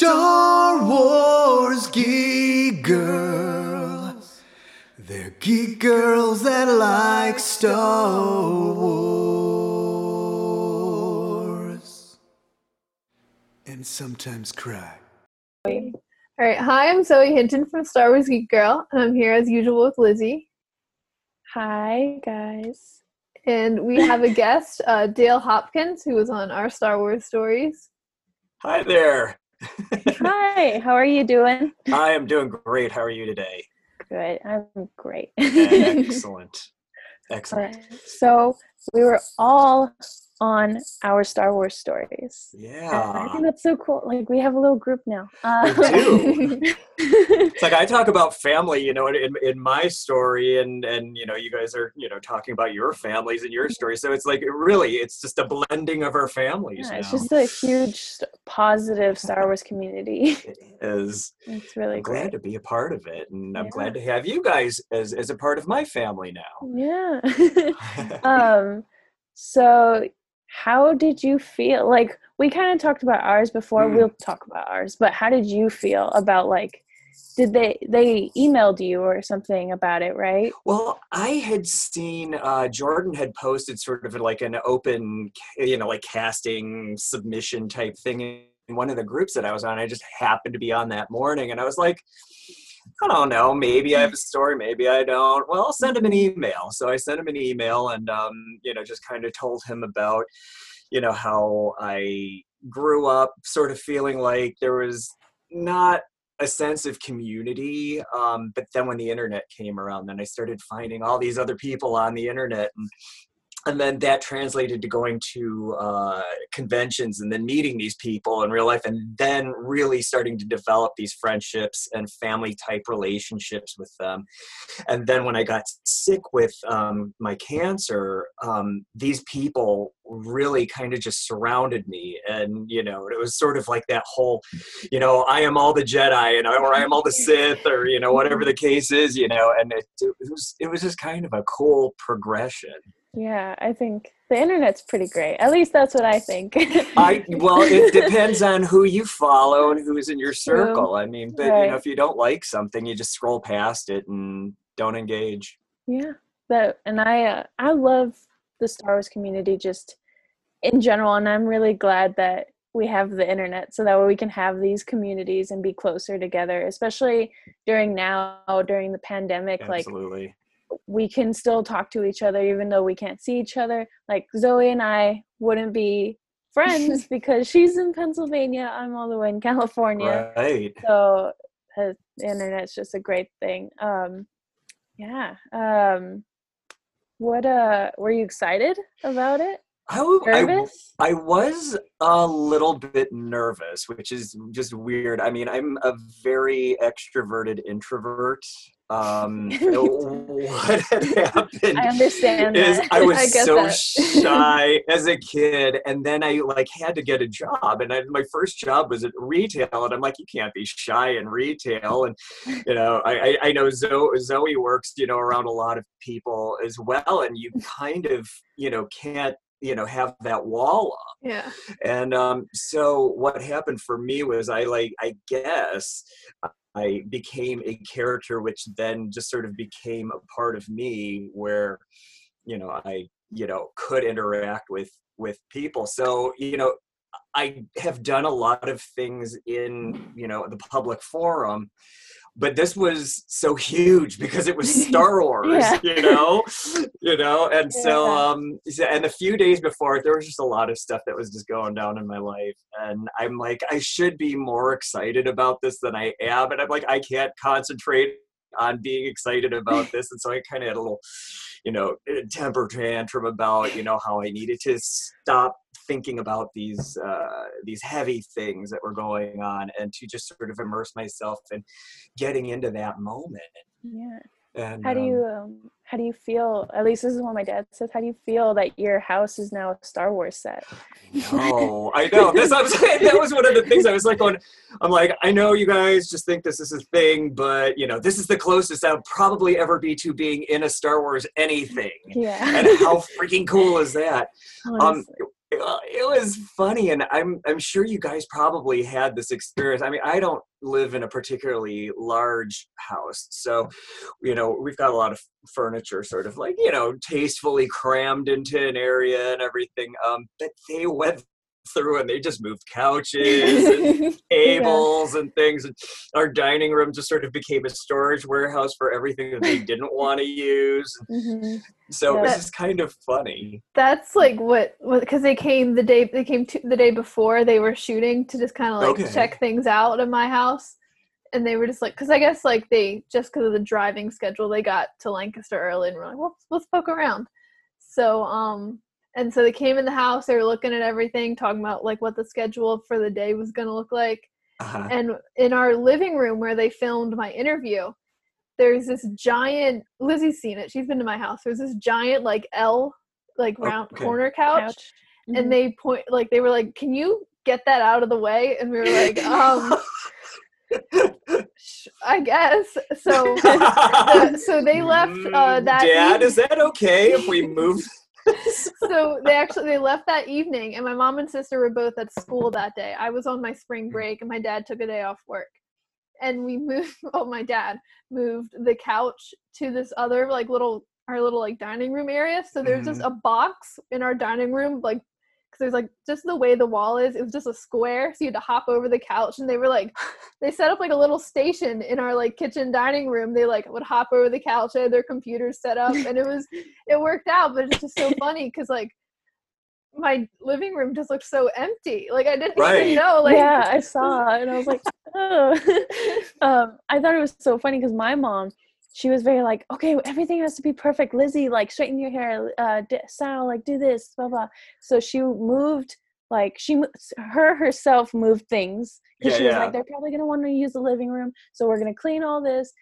Star Wars geek girls. They're geek girls that like Star Wars. And sometimes cry. All right. Hi, I'm Zoe Hinton from Star Wars Geek Girl, and I'm here as usual with Lizzie. Hi, guys. And we have a guest, uh, Dale Hopkins, who was on our Star Wars stories. Hi there. Hi, how are you doing? I am doing great. How are you today? Good, I'm great. Excellent. Excellent. So, we were all on our Star Wars stories. And I Yeah. think that's so cool. Like, we have a little group now. Uh, do. It's like I talk about family, you know, in, in my story, and and you know, you guys are you know talking about your families and your stories. So it's like really, it's just a blending of our families yeah, it's just a huge positive Star Wars community. It is. It's really I'm glad great. to be a part of it, and I'm Yeah. glad to have you guys as as a part of my family now. Yeah. um so how did you feel like we kind of talked about ours before Mm. we'll talk about ours but how did you feel about like did they they emailed you or something about it right Well, I had seen uh, Jordan had posted sort of like an open, you know, like casting submission type thing in one of the groups that I was on. I just happened to be on that morning, and I was like, I don't know, maybe I have a story, maybe I don't. Well, I'll send him an email. So I sent him an email, and um, you know, just kind of told him about, you know, how I grew up, sort of feeling like there was not a sense of community. Um, but then when the internet came around, then I started finding all these other people on the internet, and and then that translated to going to uh, conventions and then meeting these people in real life, and then really starting to develop these friendships and family type relationships with them. And then when I got sick with um, my cancer, um, these people really kind of just surrounded me, and you know, it was sort of like that whole you know, I am all the Jedi, and or I am all the Sith, or you know, whatever the case is, you know, and it, it was it was just kind of a cool progression. Yeah i think the internet's pretty great at least that's what i think I well, it depends on who you follow and who's in your circle. I mean, but you know, if you don't like something, you just scroll past it and don't engage. Yeah, that and I uh, I love the Star Wars community just in general, and I'm really glad that we have the internet so that way we can have these communities and be closer together, especially during now during the pandemic. Like Absolutely. We can still talk to each other even though we can't see each other. Like Zoe and I wouldn't be friends because she's in Pennsylvania, I'm all the way in California Right. so the internet's just a great thing um yeah um what uh were you excited about it I, I I was a little bit nervous, which is just weird. I mean, I'm a very extroverted introvert. Um, what had happened i understand is that I was I so that. shy as a kid, and then I like had to get a job, and I, my first job was at retail, and I'm like, you can't be shy in retail, and you know, I, I, I know Zoe, Zoe works, you know, around a lot of people as well, and you kind of, you know, can't, you know, have that wall up. Yeah. And um, so what happened for me was I like I guess I became a character which then just sort of became a part of me where you know I you know could interact with with people. So you know I have done a lot of things in you know the public forum but this was so huge because it was Star Wars, Yeah. you know, you know, and so um, and a few days before, there was just a lot of stuff that was just going down in my life, and I'm like, I should be more excited about this than I am, and I'm like, I can't concentrate on being excited about this, and so I kind of had a little, you know, temper tantrum about you know how I needed to stop thinking about these uh, these heavy things that were going on and to just sort of immerse myself in getting into that moment. yeah And how do um, you um how do you feel at least this is what my dad says how do you feel that your house is now a star wars set No, I know. Saying that was one of the things I was like going. I'm like, I know you guys just think this is a thing, but you know, this is the closest I'll probably ever be to being in a Star Wars anything. yeah And how freaking cool is that? Um, it was funny, and I'm I'm sure you guys probably had this experience. I mean, I don't live in a particularly large house, so you know we've got a lot of furniture, sort of like you know tastefully crammed into an area and everything. Um, but they went through and they just moved couches and tables and things. And our dining room just sort of became a storage warehouse for everything that they didn't want to use. hmm So it was just kind of funny. That's like what because they came the day they came to, the day before they were shooting to just kind of like Okay. check things out at my house, and they were just like because I guess like they just because of the driving schedule they got to Lancaster early and were like well let's poke around, so um and so they came in the house they were looking at everything talking about like what the schedule for the day was gonna look like Uh-huh. and in our living room where they filmed my interview there's this giant lizzie's seen it she's been to my house there's this giant like l like round Okay. corner couch, Couch. and Mhm. they point like they were like can you get that out of the way and we were like um i guess so the, so they left uh Mm, that Dad, eve- is that okay if we move? so they actually they left that evening and my mom and sister were both at school that day. I was on my spring mm. break and my dad took a day off work. And we moved oh my dad moved the couch to this other like little our little like dining room area. So there's just mm-hmm. a box in our dining room like there's like just the way the wall is it was just a square so you had to hop over the couch and they were like they set up like a little station in our like kitchen dining room they like would hop over the couch they had their computers set up and it was it worked out but it's just so funny because like my living room just looked so empty like i didn't Right. even know like yeah, I saw and I was like, oh. um, I thought it was so funny because my mom, she was very like, okay, everything has to be perfect. Lizzie, like, straighten your hair. Uh, d- Sal, like, do this, blah blah. So she moved, like, she her herself moved things because Yeah, she was yeah. like, they're probably gonna want to use the living room, so we're gonna clean all this.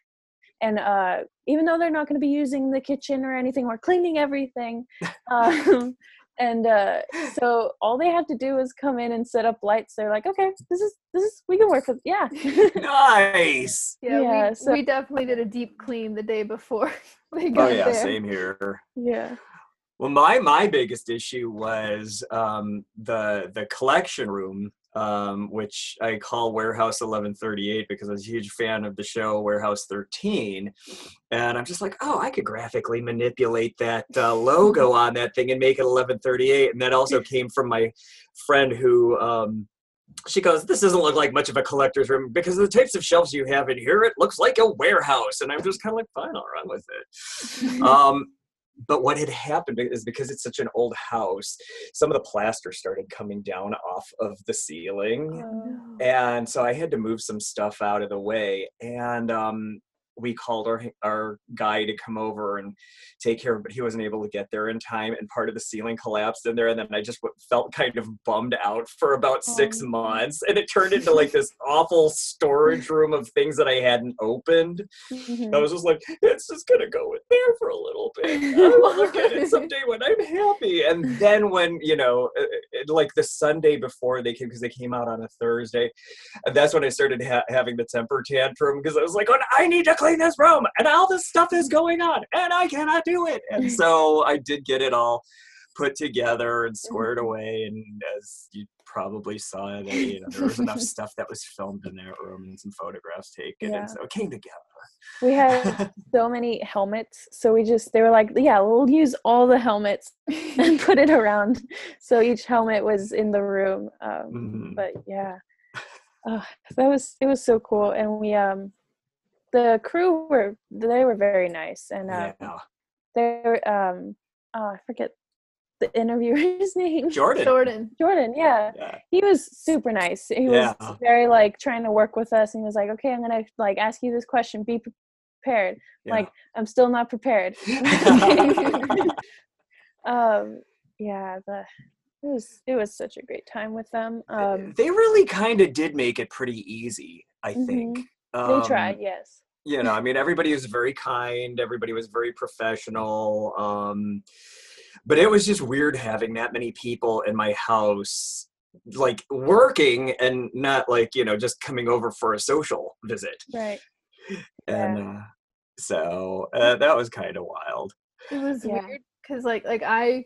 And uh, even though they're not going to be using the kitchen or anything, we're cleaning everything. Um, and uh, so all they had to do was come in and set up lights. They're like, okay, this is this is we can work with yeah. nice. yeah, Yeah, we, so- we definitely did a deep clean the day before they got Oh yeah, there same here. yeah. Well, my my biggest issue was um, the the collection room, um, which I call Warehouse 1138 because I was a huge fan of the show Warehouse 13, and I'm just like, oh, I could graphically manipulate that uh, logo on that thing and make it 1138, and that also came from my friend who. Um, she goes, This doesn't look like much of a collector's room because of the types of shelves you have in here. It looks like a warehouse. And I'm just kind of like, Fine, I'll run with it. um, but what had happened is because it's such an old house, some of the plaster started coming down off of the ceiling. Uh, And so I had to move some stuff out of the way. And um, we called our our guy to come over and take care of it, but he wasn't able to get there in time. And part of the ceiling collapsed in there. And then I just felt kind of bummed out for about six months. And it turned into like this awful storage room of things that I hadn't opened. mhm. I was just like, it's just gonna go in there for a little bit. I will look at it someday when I'm happy. And then when you know, uh, uh, like the Sunday before they came, because they came out on a Thursday, and that's when I started ha- having the temper tantrum because I was like, oh, I need to clean this room, and all this stuff is going on, and I cannot do it. And so I did get it all put together and squared away. And as you probably saw, that you know, there was enough stuff that was filmed in that room and some photographs taken, Yeah. and so it came together. we had so many helmets, so we just they were like, yeah, we'll use all the helmets and put it around. So each helmet was in the room. Um, Mhm. But yeah, uh, that was it was so cool, and we um the crew were they were very nice, and uh, yeah. they were um oh, I forget the interviewer's name. Jordan. jordan Jordan, yeah. Yeah. He was super nice. He was very like trying to work with us and he was like, Okay, I'm gonna like ask you this question, be prepared. yeah. Like, I'm still not prepared. um yeah, the it was it was such a great time with them. Um they really kind of did make it pretty easy, I think. they Um, tried, yes. You know, I mean, everybody was very kind. Everybody was very professional. Um, but it was just weird having that many people in my house, like working and not like you know just coming over for a social visit. Right. And uh, so uh, that was kind of wild. it was Yeah. weird because like like i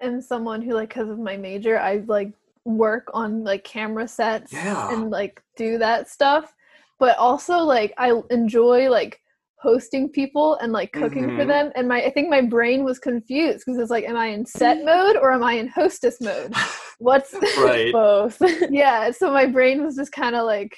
am someone who like because of my major, I like work on like camera sets Yeah. and like do that stuff. But also like I enjoy like hosting people and like cooking for Mhm. them. And my I think my brain was confused because it's like, am I in set mode or am I in hostess mode? What's right. Both. yeah? So my brain was just kind of like,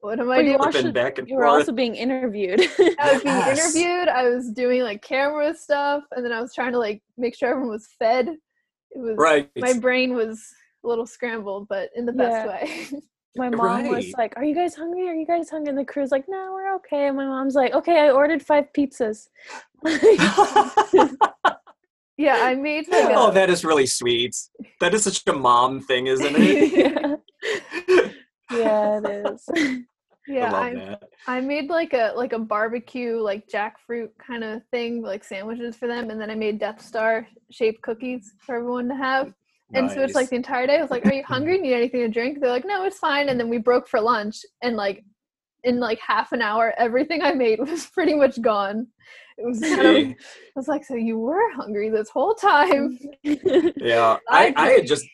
what am I But you doing? also- Flipping back and you were forth. also being interviewed. I was being Yes. interviewed. I was doing like camera stuff, and then I was trying to like make sure everyone was fed. It was right. my brain was a little scrambled, but in the best Yeah. way. My mom was like, "Are you guys hungry? Are you guys hungry?" And the crew's like, "No, we're okay." And my mom's like, "Okay, I ordered five pizzas." yeah, I made like oh, a, oh, that is really sweet. That is such a mom thing, isn't it? yeah. yeah, it is. yeah, I I. I made like a like a barbecue like jackfruit kind of thing, like sandwiches for them, and then I made Death Star shaped cookies for everyone to have. And so it's like the entire day. I was like, "Are you hungry? Need anything to drink?" They're like, "No, it's fine." And then we broke for lunch, and like in like half an hour, everything I made was pretty much gone. It was kind of, I was like, "So you were hungry this whole time?" Yeah, I, I had just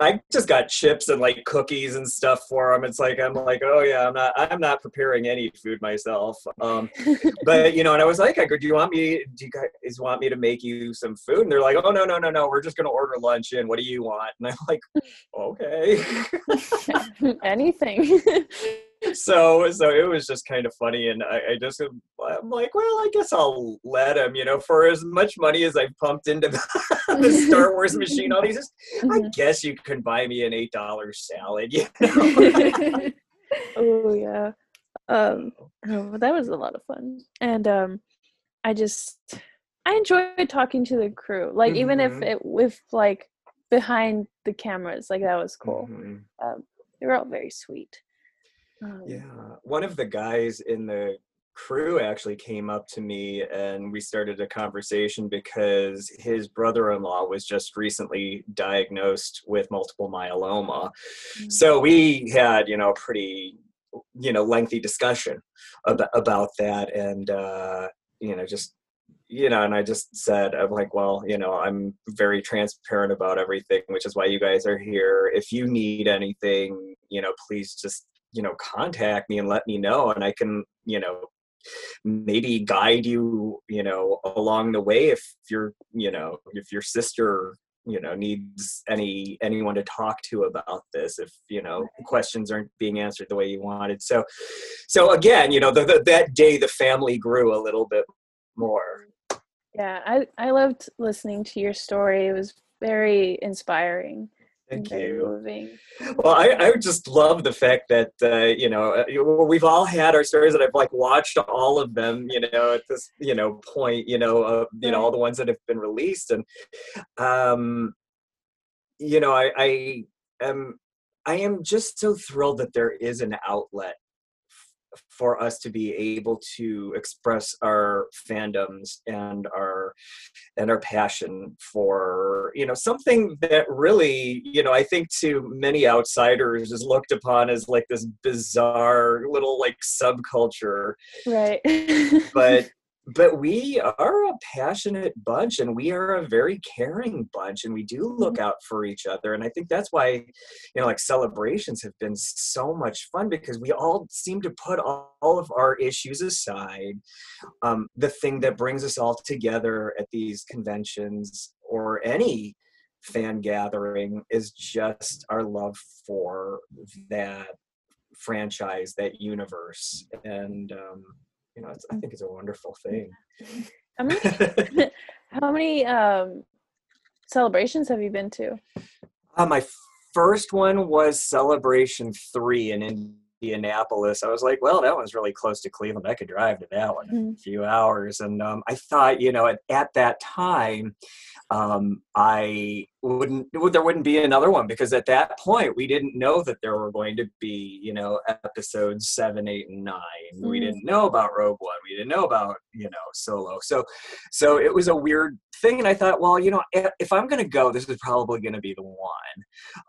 I just got chips and like cookies and stuff for them. It's like I'm like, oh yeah, I'm not I'm not preparing any food myself. Um, but you know, and I was like, I go, do you want me? Do you guys want me to make you some food? And they're like, oh no no no no, we're just gonna order lunch in. What do you want? And I'm like, okay. Anything. So so it was just kind of funny, and I, I just I'm like, well, I guess I'll let him. You know, for as much money as I've pumped into the, the Star Wars machine, all these. Just, I guess you can buy me an eight dollar salad. You know? oh yeah. Um oh, but that was a lot of fun. And um I just I enjoyed talking to the crew. Like even if Mhm. it with like behind the cameras, like that was cool. Mhm. Um they were all very sweet. Um, Yeah, one of the guys in the crew actually came up to me and we started a conversation because his brother-in-law was just recently diagnosed with multiple myeloma. Mm. So we had, you know, a pretty, you know, lengthy discussion about, about that and, uh, you know, just, you know, and I just said, I'm like, well, you know, I'm very transparent about everything, which is why you guys are here. If you need anything, you know, please just, you know, contact me and let me know and I can, you know, maybe guide you, you know, along the way if you're, you know, if your sister you know needs any anyone to talk to about this if you know questions aren't being answered the way you wanted so so again you know the, the, that day the family grew a little bit more Yeah, I I loved listening to your story. It was very inspiring. Thank very you. moving. well i i just love the fact that uh, you know uh, we've all had our stories and i've like watched all of them you know at this you know point you know uh, you know all the ones that have been released. And um you know i i am i am just so thrilled that there is an outlet for us to be able to express our fandoms and our and our passion for you know something that really you know i think to many outsiders is looked upon as like this bizarre little like subculture Right. but but we are a passionate bunch and we are a very caring bunch and we do look out for each other and i think that's why you know like celebrations have been so much fun because we all seem to put all, all of our issues aside um, the thing that brings us all together at these conventions or any fan gathering is just our love for that franchise that universe and um, you know it's, i think it's a wonderful thing. How many how many um celebrations have you been to? Uh, my first one was Celebration 3 in Indianapolis. I was like, well, that one's really close to Cleveland. I could drive to that one in a few hours. And um, I thought, you know, at, at that time, um, I wouldn't, there wouldn't be another one because at that point, we didn't know that there were going to be, you know, episodes seven, eight, and nine. We Mm. didn't know about Rogue One. We didn't know about, you know, Solo. So, so it was a weird thing. And I thought, well, you know, if if I'm going to go, this is probably going to be the one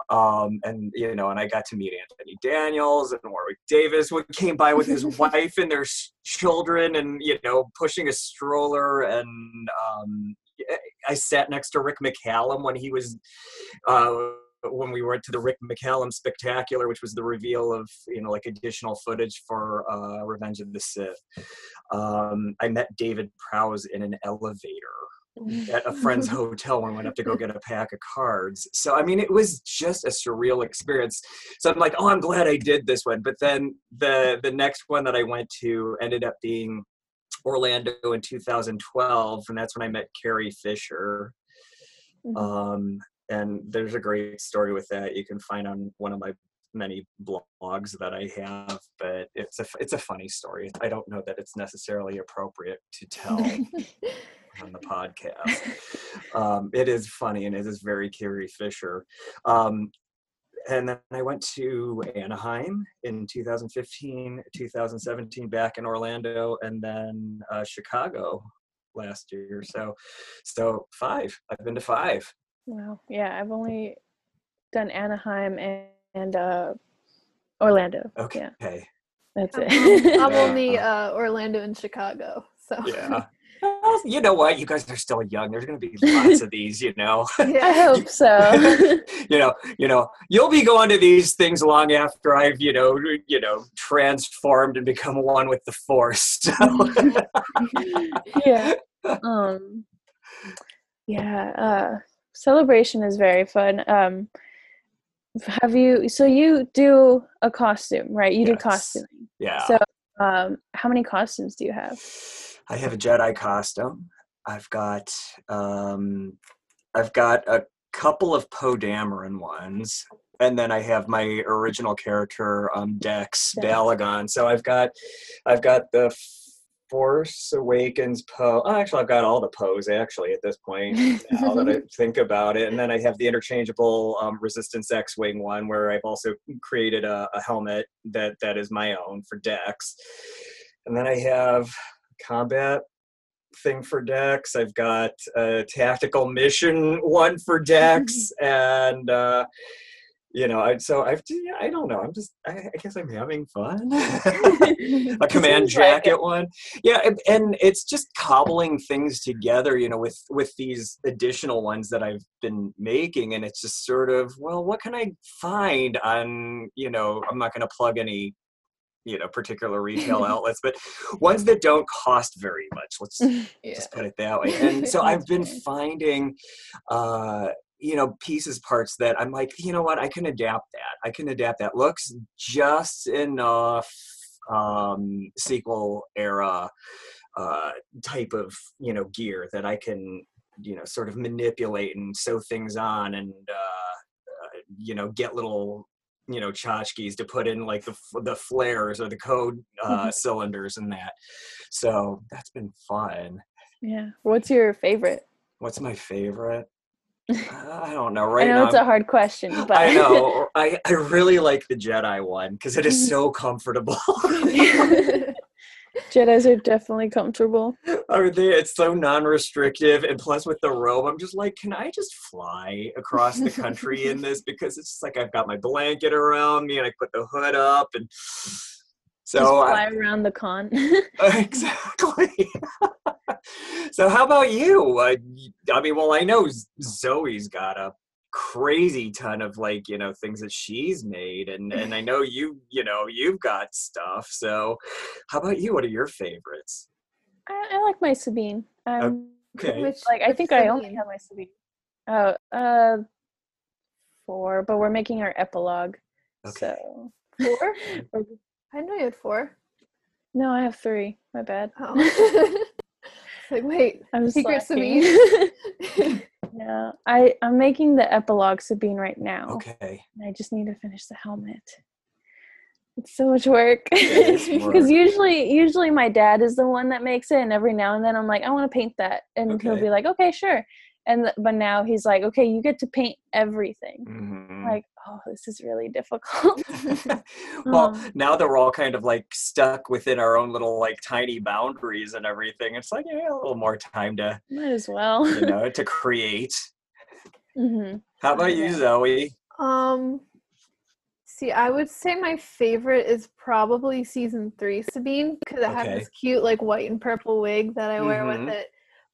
um, and you know, and I got to meet Anthony Daniels and Warwick Davis, came by with his wife and their children, and you know, pushing a stroller, and um, I sat next to Rick McCallum when he was. Uh, when we went to the Rick McCallum Spectacular, which was the reveal of you know like additional footage for uh, Revenge of the Sith, um, I met David Prowse in an elevator at a friend's hotel when we went up to go get a pack of cards. So I mean, it was just a surreal experience. So I'm like, oh, I'm glad I did this one. But then the the next one that I went to ended up being Orlando in 2012, and that's when I met Carrie Fisher. Mhm. Um, and there's a great story with that you can find on one of my many blogs that I have, but it's a it's a funny story. I don't know that it's necessarily appropriate to tell on the podcast. Um, it is funny and it is very Carrie Fisher. Um, and then I went to Anaheim in 2015, 2017, back in Orlando, and then uh, Chicago last year. So, so five. I've been to five. Wow. Yeah, I've only done Anaheim and, and uh, Orlando. Okay. Yeah, that's I'm, it. I'm only uh, Orlando and Chicago. So Yeah. Well, you know what? You guys are still young. There's going to be lots of these. You know. I hope so. you know, you know, you'll be going to these things long after I've, you know, you know, transformed and become one with the force. So, yeah. Um yeah, uh celebration is very fun. Um have you so you do a costume, right? You do Yes. costuming. yeah. So um how many costumes do you have? I have a Jedi costume. I've got um I've got a couple of Poe Dameron ones. And then I have my original character, um, Dex Dex. Balagon. So I've got I've got the Force Awakens Poe. Oh, actually I've got all the Poes actually at this point, now that I think about it. And then I have the interchangeable um, Resistance X-Wing one where I've also created a, a helmet that that is my own for Dex. And then I have combat thing for Dex. I've got a tactical mission one for Dex, and uh, you know, I so I've yeah, I don't know. I'm just I, I guess I'm having fun. a command Seems like jacket one, yeah, and, and it's just cobbling things together. You know, with with these additional ones that I've been making, and it's just sort of well, what can I find on you know? I'm not going to plug any you know particular retail outlets but ones that don't cost very much let's Yeah. just put it that way and so i've been finding uh you know pieces parts that i'm like you know what i can adapt that i can adapt that looks just enough um sequel era uh type of you know gear that i can you know sort of manipulate and sew things on and uh, uh you know get little you know tchotchkes to put in like the the flares or the code uh cylinders and that so that's been fun Yeah. What's your favorite? What's my favorite? I don't know. Right I know now, it's a hard question, but I know. I, I really like the Jedi one because it is mm-hmm. so comfortable. Jedi's are definitely comfortable. Are they? It's so non-restrictive, and plus with the robe, I'm just like, can I just fly across the country in this? Because it's just like I've got my blanket around me, and I put the hood up, and so Just fly around the con. exactly. so how about you? Uh, I mean, well, I know Zoe's got a crazy ton of like you know things that she's made, and and I know you you know you've got stuff. So how about you? What are your favorites? I, I like my Sabine. Um, Okay. Which, like I think I only have my Sabine. Oh, uh, four. But we're making our epilogue. Okay. So four. Or- I know you had four. no, I have three. My bad. Oh. it's like wait, I'm secret slacking. Sabine. yeah, I I'm making the epilogue Sabine right now. Okay. and I just need to finish the helmet. It's so much work because usually, usually my dad is the one that makes it, and every now and then I'm like, I want to paint that, and he'll be like, Okay, sure. And but now he's like, Okay, you get to paint everything. Mhm. Like, oh, this is really difficult. well, Um, now that we're all kind of like stuck within our own little like tiny boundaries and everything, it's like yeah, a little more time to Might as well. you know to create. hmm How about you, Zoe? Um, see, I would say my favorite is probably season three Sabine because I have Okay. this cute like white and purple wig that I wear Mhm. with it.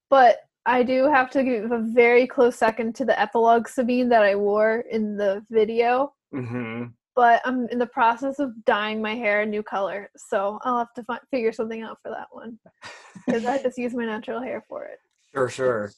But I do have to give a very close second to the epilogue Sabine that I wore in the video, hmm but I'm in the process of dyeing my hair a new color, so I'll have to fi- figure something out for that one because I just use my natural hair for it. Sure, sure.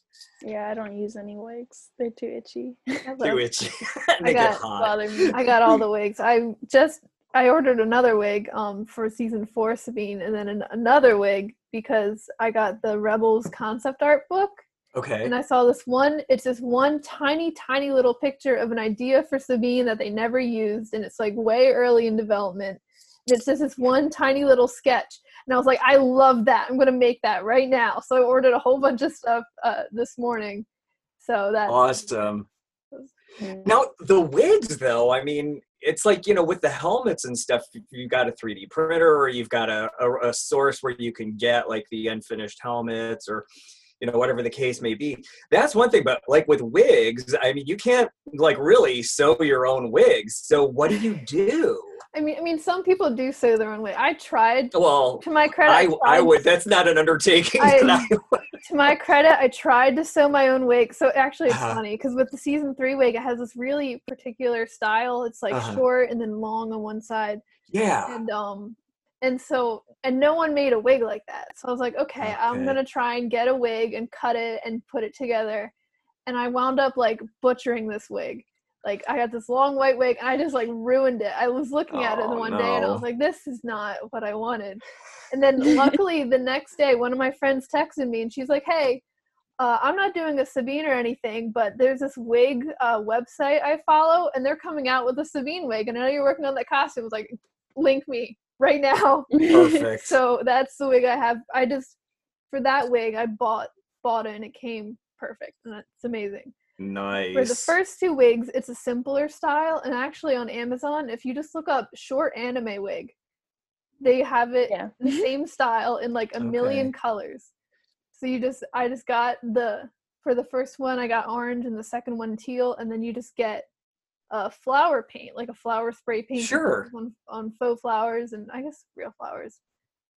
Yeah, I don't use any wigs. They're too itchy. I Too itchy. they got- get hot. Bother me. I got all the wigs. I just I ordered another wig um for season four Sabine, and then an- another wig because I got the Rebels concept art book, Okay. and I saw this one. It's this one tiny, tiny little picture of an idea for Sabine that they never used, and it's like way early in development. And it's just this one tiny little sketch, and I was like, I love that. I'm gonna make that right now. So I ordered a whole bunch of stuff uh, this morning. So that Awesome. Now the wigs, though, I mean, it's like you know, with the helmets and stuff, you've got a 3D printer or you've got a, a, a source where you can get like the unfinished helmets or you know whatever the case may be. That's one thing, but like with wigs, I mean, you can't like really sew your own wigs. So what do you do? I mean, I mean, some people do sew their own wig. I tried. Well, To my credit, I, I tried- would. That's not an undertaking. I- I to my credit, I tried to sew my own wig. So actually, it's Uh-huh. funny because with the season three wig, it has this really particular style. It's like Uh-huh. short and then long on one side, Yeah. and um, and so and no one made a wig like that. So I was like, okay, I'm gonna try and get a wig and cut it and put it together. And I wound up like butchering this wig. Like I got this long white wig and I just like ruined it. I was looking at it the Oh, one day and I was like, this is not what I wanted. And then luckily the next day, one of my friends texted me and she's like, hey, uh, I'm not doing a Sabine or anything, but there's this wig uh, website I follow, and they're coming out with a Sabine wig. And I know you're working on that costume. I was like, link me right now. Perfect. So that's the wig I have. I just for that wig I bought bought it and it came perfect, and it's amazing. nice. For the first two wigs, it's a simpler style, and actually on Amazon, if you just look up short anime wig, they have it Yeah. the mm-hmm. same style in like a million colors. So you just I just got the for the first one I got orange and the second one teal, and then you just get a flower paint, like a flower spray paint Sure. on, on faux flowers and I guess real flowers.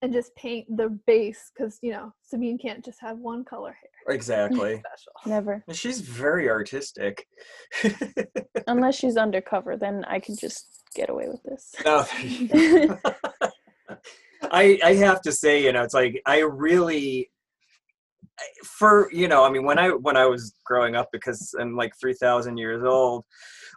And just paint the base because you know Sabine can't just have one color hair. exactly. Never. She's very artistic. Unless she's undercover, then I can just get away with this. Oh, there you go. I I have to say, you know, it's like I really for you know, I mean, when I when I was growing up, because I'm like three thousand years old,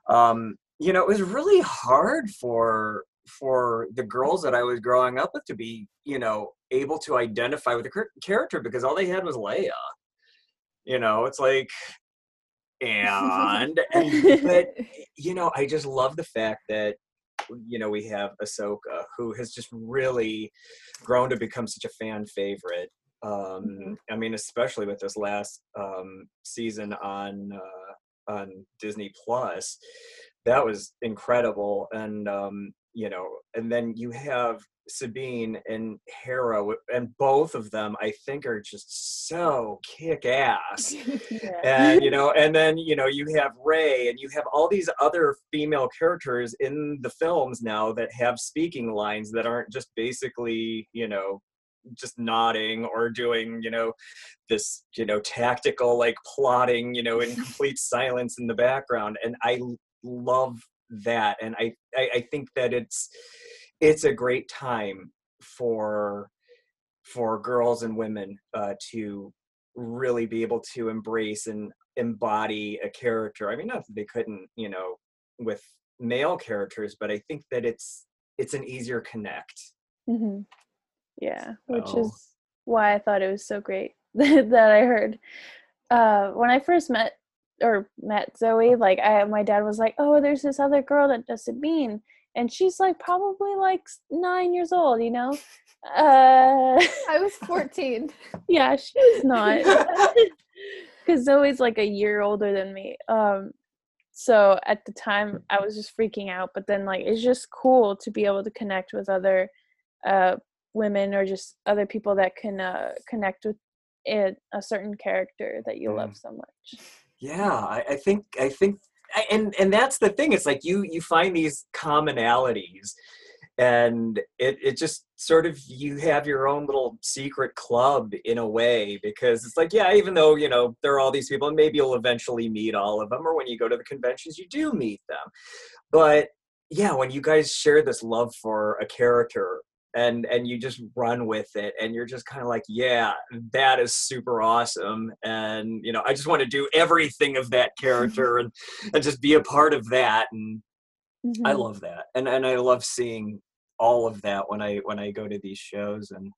um, you know, it was really hard for for the girls that I was growing up with to be, you know, able to identify with the character because all they had was Leia. You know, it's like, and, and but you know, I just love the fact that you know we have Ahsoka, who has just really grown to become such a fan favorite. Um, I mean, especially with this last um, season on uh, on Disney Plus, that was incredible. And um, you know, and then you have Sabine and Hera, and both of them, I think, are just so kick ass Yeah. and you know and then you know you have Rey and you have all these other female characters in the films now that have speaking lines that aren't just basically you know just nodding or doing you know this you know tactical like plotting you know in complete silence in the background and i love that and I, I i think that it's it's a great time for for girls and women uh, to really be able to embrace and embody a character. I mean, not that they couldn't, you know, with male characters, but I think that it's it's an easier connect. hmm Yeah, which So- is why I thought it was so great that I heard. Uh, when I first met or met Zoe, like I, my dad was like, "Oh, there's this other girl that does Sabine, and she's like probably like nine years old, you know." Uh, I was 14. yeah, she's not, because Zoe's like a year older than me. Um, so at the time, I was just freaking out. But then, like, it's just cool to be able to connect with other uh, women or just other people that can uh, connect with it, a certain character that you love so much. Yeah, I, I think I think I- and and that's the thing. It's like you you find these commonalities and it it just sort of you have your own little secret club in a way because it's like yeah even though you know there are all these people and maybe you'll eventually meet all of them or when you go to the conventions you do meet them but yeah when you guys share this love for a character and and you just run with it and you're just kind of like yeah that is super awesome and you know i just want to do everything of that character and and just be a part of that and I Mhm. love that, and and I love seeing all of that when I when I go to these shows, and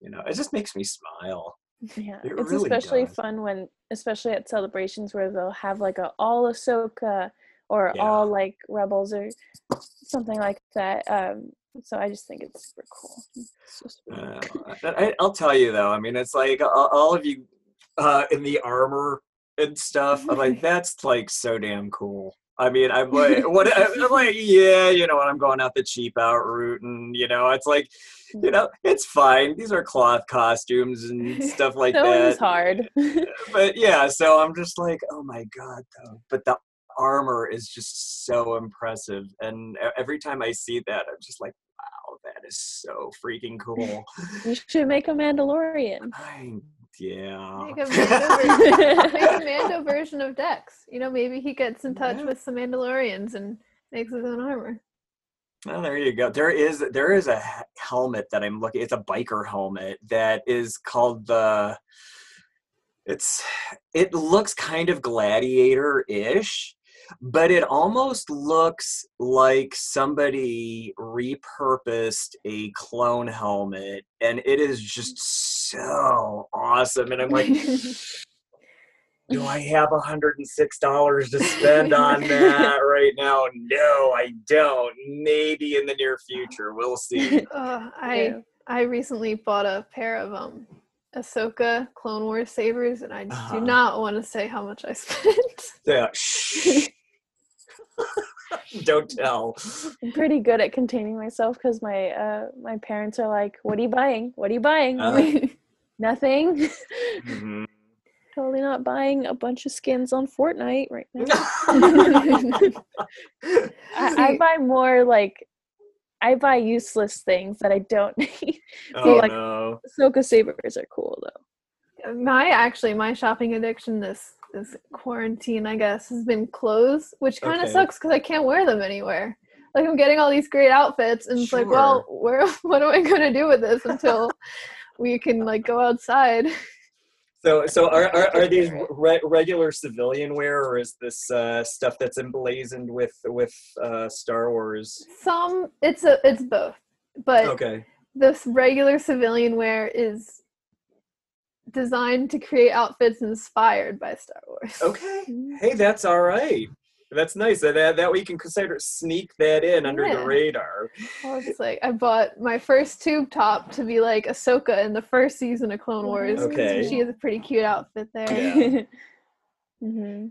you know, it just makes me smile. Yeah, It it's really especially does. fun when, especially at celebrations where they'll have like a all Ahsoka or Yeah. all like rebels or something like that. Um, so I just think it's super cool. It's so sweet. Uh, I, I'll tell you though, I mean, it's like all, of you uh, in the armor and stuff. I'm like, that's like so damn cool. I mean, I'm like, what? I'm like, yeah, you know, what? I'm going out the cheap out route, and you know, it's like, you know, it's fine. These are cloth costumes and stuff like that that. was hard. but yeah, so I'm just like, oh my god, though. But the armor is just so impressive, and every time I see that, I'm just like, wow, that is so freaking cool. you should make a Mandalorian. I, yeah. Make a Mando, make a Mando version of Dex. You know, maybe he gets in touch Yeah. with some Mandalorians and makes his own armor. Well, there you go. There is there is a helmet that I'm looking. It's a biker helmet that is called the. It's it looks kind of gladiator ish, but it almost looks like somebody repurposed a clone helmet, and it is just so awesome. And I'm like, do I have a hundred and six dollars to spend on that right now? No, I don't. Maybe in the near future, we'll see. Uh, I Yeah. I recently bought a pair of um Ahsoka Clone Wars sabers, and I Uh-huh. do not want to say how much I spent. Yeah, shh. don't tell. I'm pretty good at containing myself because my uh my parents are like, "What are you buying? What are you buying?" Like, Nothing. Mhm. totally not buying a bunch of skins on Fortnite right now. I, I buy more like I buy useless things that I don't need. oh like- no. Ahsoka sabers are cool though. my actually my shopping addiction this this quarantine I guess has been clothes, which kind of Okay. sucks because I can't wear them anywhere. Like I'm getting all these great outfits, and it's like, well, where what am I gonna do with this until we can like go outside? So, so are, are, are these re- regular civilian wear, or is this uh, stuff that's emblazoned with with uh, Star Wars? Some it's a it's both, but Okay. this regular civilian wear is designed to create outfits inspired by Star Wars. Okay. Hey, that's all right. That's nice. That that, that we can consider sneak that in under Yeah. the radar. Well, it's like I bought my first tube top to be like Ahsoka in the first season of Clone Wars. 'cause Okay. She has a pretty cute outfit there. Yeah. hmm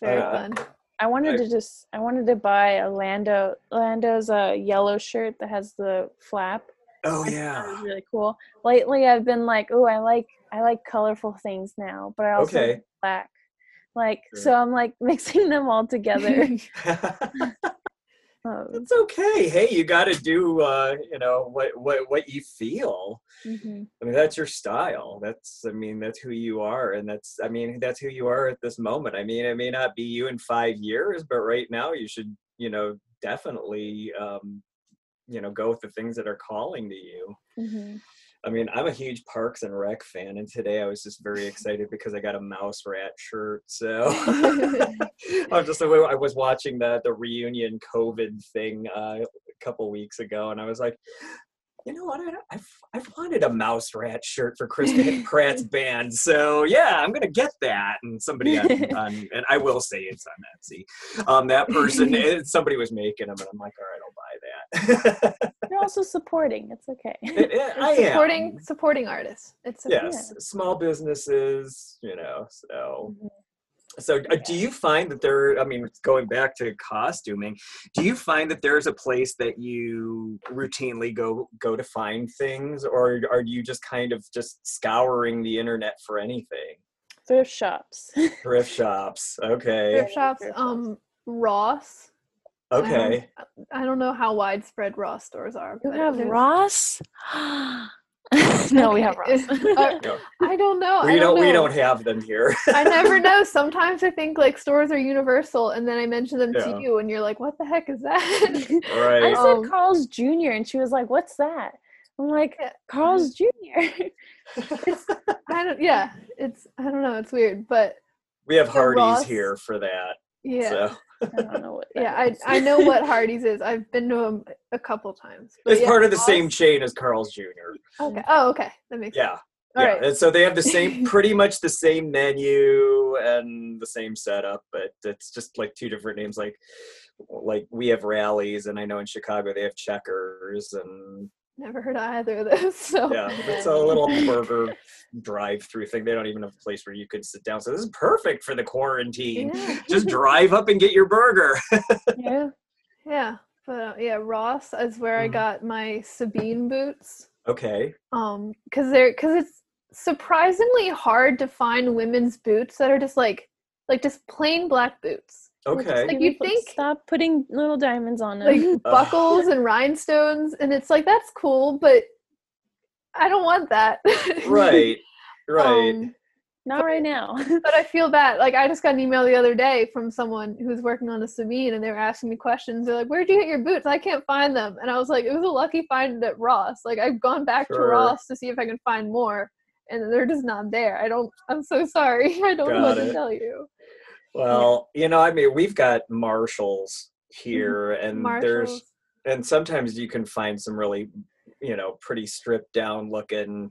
Very Uh, fun. I wanted I- to just I wanted to buy a Lando Lando's uh, yellow shirt that has the flap. Oh I yeah. was really cool. Lately, I've been like, oh, I like I like colorful things now, but I also Okay. like black. Like, Sure. so I'm like mixing them all together. It's okay. Hey, you got to do uh, you know what what what you feel. mhm. I mean, that's your style. That's I mean, that's who you are, and that's I mean, that's who you are at this moment. I mean, it may not be you in five years, but right now you should you know definitely um, you know go with the things that are calling to you. Mhm. I mean, I'm a huge Parks and Rec fan, and today I was just very excited because I got a mouse rat shirt. So I'm just the i was watching the the reunion COVID thing uh, a couple weeks ago, and I was like, you know what? I, I've I've wanted a mouse rat shirt for Chris Pratt's band, so yeah, I'm gonna get that. And somebody on, on and I will say it's on Etsy. Um, that person, somebody was making them, and I'm like, all right, I'll. You're also supporting. It's okay. It- it- I It's am. supporting supporting artists. It's a, yes small businesses you know so Mhm. so uh, do you find that there i mean going back to costuming do you find that there's a place that you routinely go go to find things or are you just kind of just scouring the internet for anything Thrift shops. thrift shops okay thrift shops. Thrift shops. Um, Ross Okay. I don't know how widespread Ross stores are. You have there's- Ross? no, we have Ross. Uh, No, I don't know. we I don't. don't we don't have them here. I never know. Sometimes I think like stores are universal, and then I mention them Yeah. to you, and you're like, "What the heck is that?" right. I said Um, Carl's Jr. and she was like, "What's that?" I'm like, "Carl's Jr." I don't. Yeah, it's. I don't know. It's weird, but we have the Hardee's Ross- here for that. yeah, So I don't know what. Yeah. I. I know what Hardee's is. I've been to them a couple times. But it's yeah, part of the Ross- same chain as Carl's Jr. Okay. Mm-hmm. Oh, okay. That makes Yeah. sense. All yeah, right. and so they have the same, pretty much the same menu and the same setup, but it's just like two different names. Like, like we have Rally's, and I know in Chicago they have checkers, and Never heard of either of those. So yeah, it's a little burger drive-through thing. They don't even have a place where you could sit down. So this is perfect for the quarantine. yeah. Just drive up and get your burger. yeah. Yeah. But uh, yeah, Ross is where I Mhm. got my Sabine boots. Okay. um because they're because it's surprisingly hard to find women's boots that are just like like just plain black boots Okay. like, you'd think- stop putting little diamonds on them. like buckles and rhinestones and it's like that's cool but i don't want that right. Right. Um, Not right now. but i feel bad like i just got an email the other day from someone who was working on a sabine and they were asking me questions they're like where'd you get your boots i can't find them and i was like it was a lucky find at ross like i've gone back to ross to see if i can find more and they're just not there i don't i'm so sorry i don't know what to tell you Well, you know, I mean, we've got Marshalls here, and there's and sometimes you can find some really, you know, pretty stripped down looking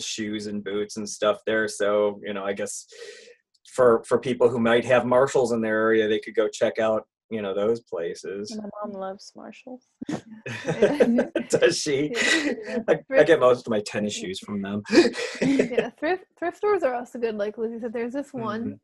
shoes and boots and stuff there. So, you know, I guess for for people who might have Marshalls in their area, they could go check out, you know, those places. My mom loves Marshalls. Does she? Yeah. I, I get most of my tennis shoes from them. yeah thrift thrift stores are also good like lizzie said there's this one Mm-hmm.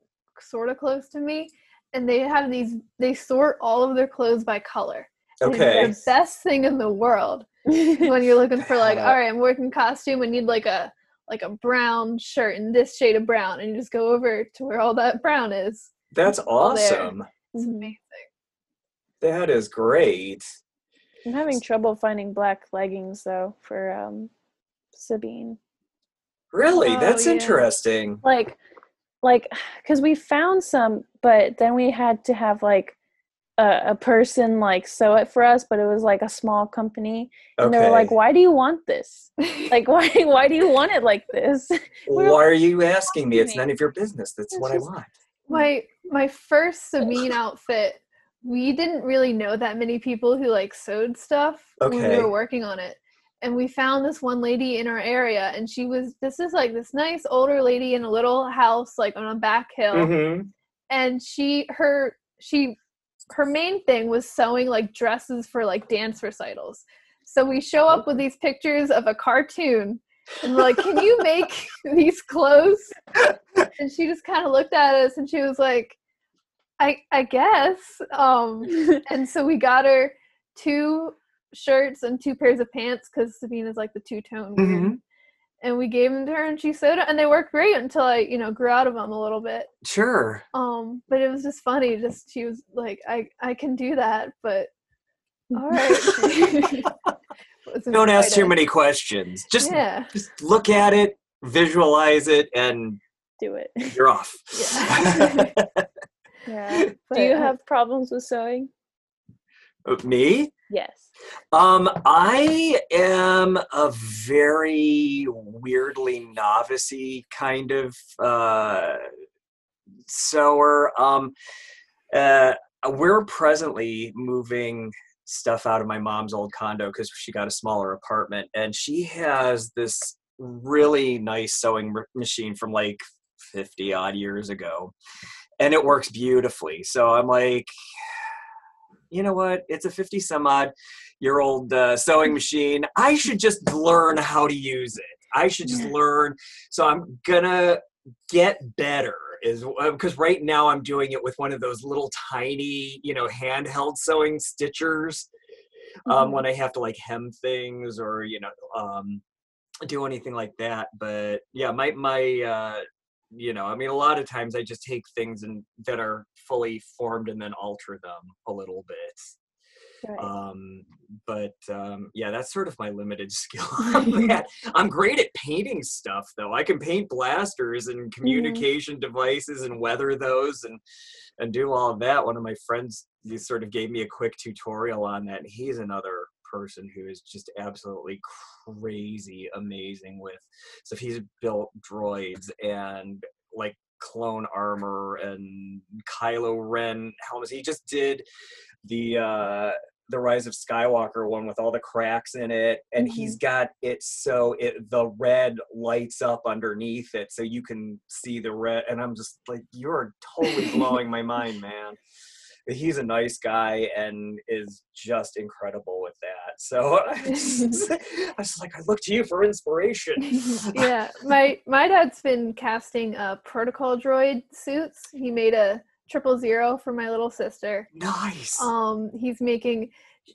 Sort of close to me and they have these they sort all of their clothes by color And it's Okay. the best thing in the world when you're looking for like all right i'm working costume i need like a like a brown shirt in this shade of brown and you just go over to where all that brown is That's awesome. it's amazing That is great. I'm having trouble finding black leggings though for um Sabine. Really? Oh, That's yeah. interesting. Like like cuz we found some but then we had to have like a, a person like sew it for us but it was like a small company and they were like why do you want this? Like why why do you want it like this? we're Why are you asking me? It's none of your business. That's It's what I want. my my first Sabine outfit, we didn't really know that many people who like sewed stuff when we were working on it. And we found this one lady in our area, and she was this is like this nice older lady in a little house, like on a back hill. Mm-hmm. And she her she her main thing was sewing like dresses for like dance recitals. So we show up with these pictures of a cartoon and we're like, Can you make these clothes? And she just kind of looked at us and she was like, I I guess. Um and so we got her two shirts and two pairs of pants because Sabine is like the two tone weird. Mhm. And we gave them to her and she sewed it and they worked great until I, you know, grew out of them a little bit. Sure. Um, but it was just funny. Just she was like, I I can do that, but all right. Don't ask too many questions. Just Yeah. just look at it, visualize it, and do it. you're off. Yeah. Yeah. But, do you uh, have problems with sewing? Me? Yes. Um, I am a very weirdly novicey kind of uh, sewer. Um, uh, we're presently moving stuff out of my mom's old condo because she got a smaller apartment, and she has this really nice sewing machine from like 50 odd years ago, and it works beautifully. So I'm like, you know what? It's a 50 some odd year old uh, sewing machine. I should just learn how to use it. I should just Yeah. learn. So I'm gonna get better. Is because right now I'm doing it with one of those little tiny, you know, handheld sewing stitchers. Um, Mhm. when I have to like hem things or you know um, do anything like that. But yeah, my my uh, you know, I mean, a lot of times I just take things and that are fully formed and then alter them a little bit. Right. Um, but um, yeah, that's sort of my limited skill. I'm great at painting stuff, though. I can paint blasters and communication devices and weather those and and do all of that. One of my friends he sort of gave me a quick tutorial on that. And he's another person who is just absolutely crazy amazing with so he's built droids and like clone armor and Kylo Ren helmets. He just did the uh the Rise of Skywalker one with all the cracks in it, and he's got it so it the red lights up underneath it, so you can see the red. And I'm just like, you're totally blowing my mind, man. He's a nice guy and is just incredible with that. So I was, I was like, I look to you for inspiration. yeah, my my dad's been casting uh, protocol droid suits. He made a triple zero for my little sister. nice. Um, he's making.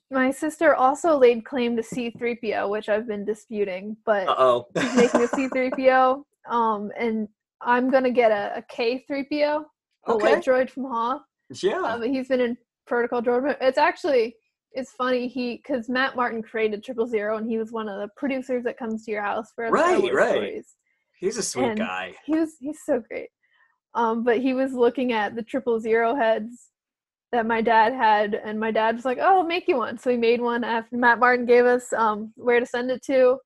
My sister also laid claim to C3PO, which I've been disputing, but Uh oh. he's making a C3PO. Um, and I'm gonna get a, a K3PO, a Okay. white droid from Ha. Yeah. But he's been in Protocol Droid. It's actually it's funny he because Matt Martin created Triple Zero and he was one of the producers that comes to your house for Right, right. stories. He's a sweet and- guy. He was he's so great. Um, but he was looking at the Triple Zero heads that my dad had, and my dad was like, "Oh, I'll make you one." So he made one after Matt Martin gave us um where to send it to,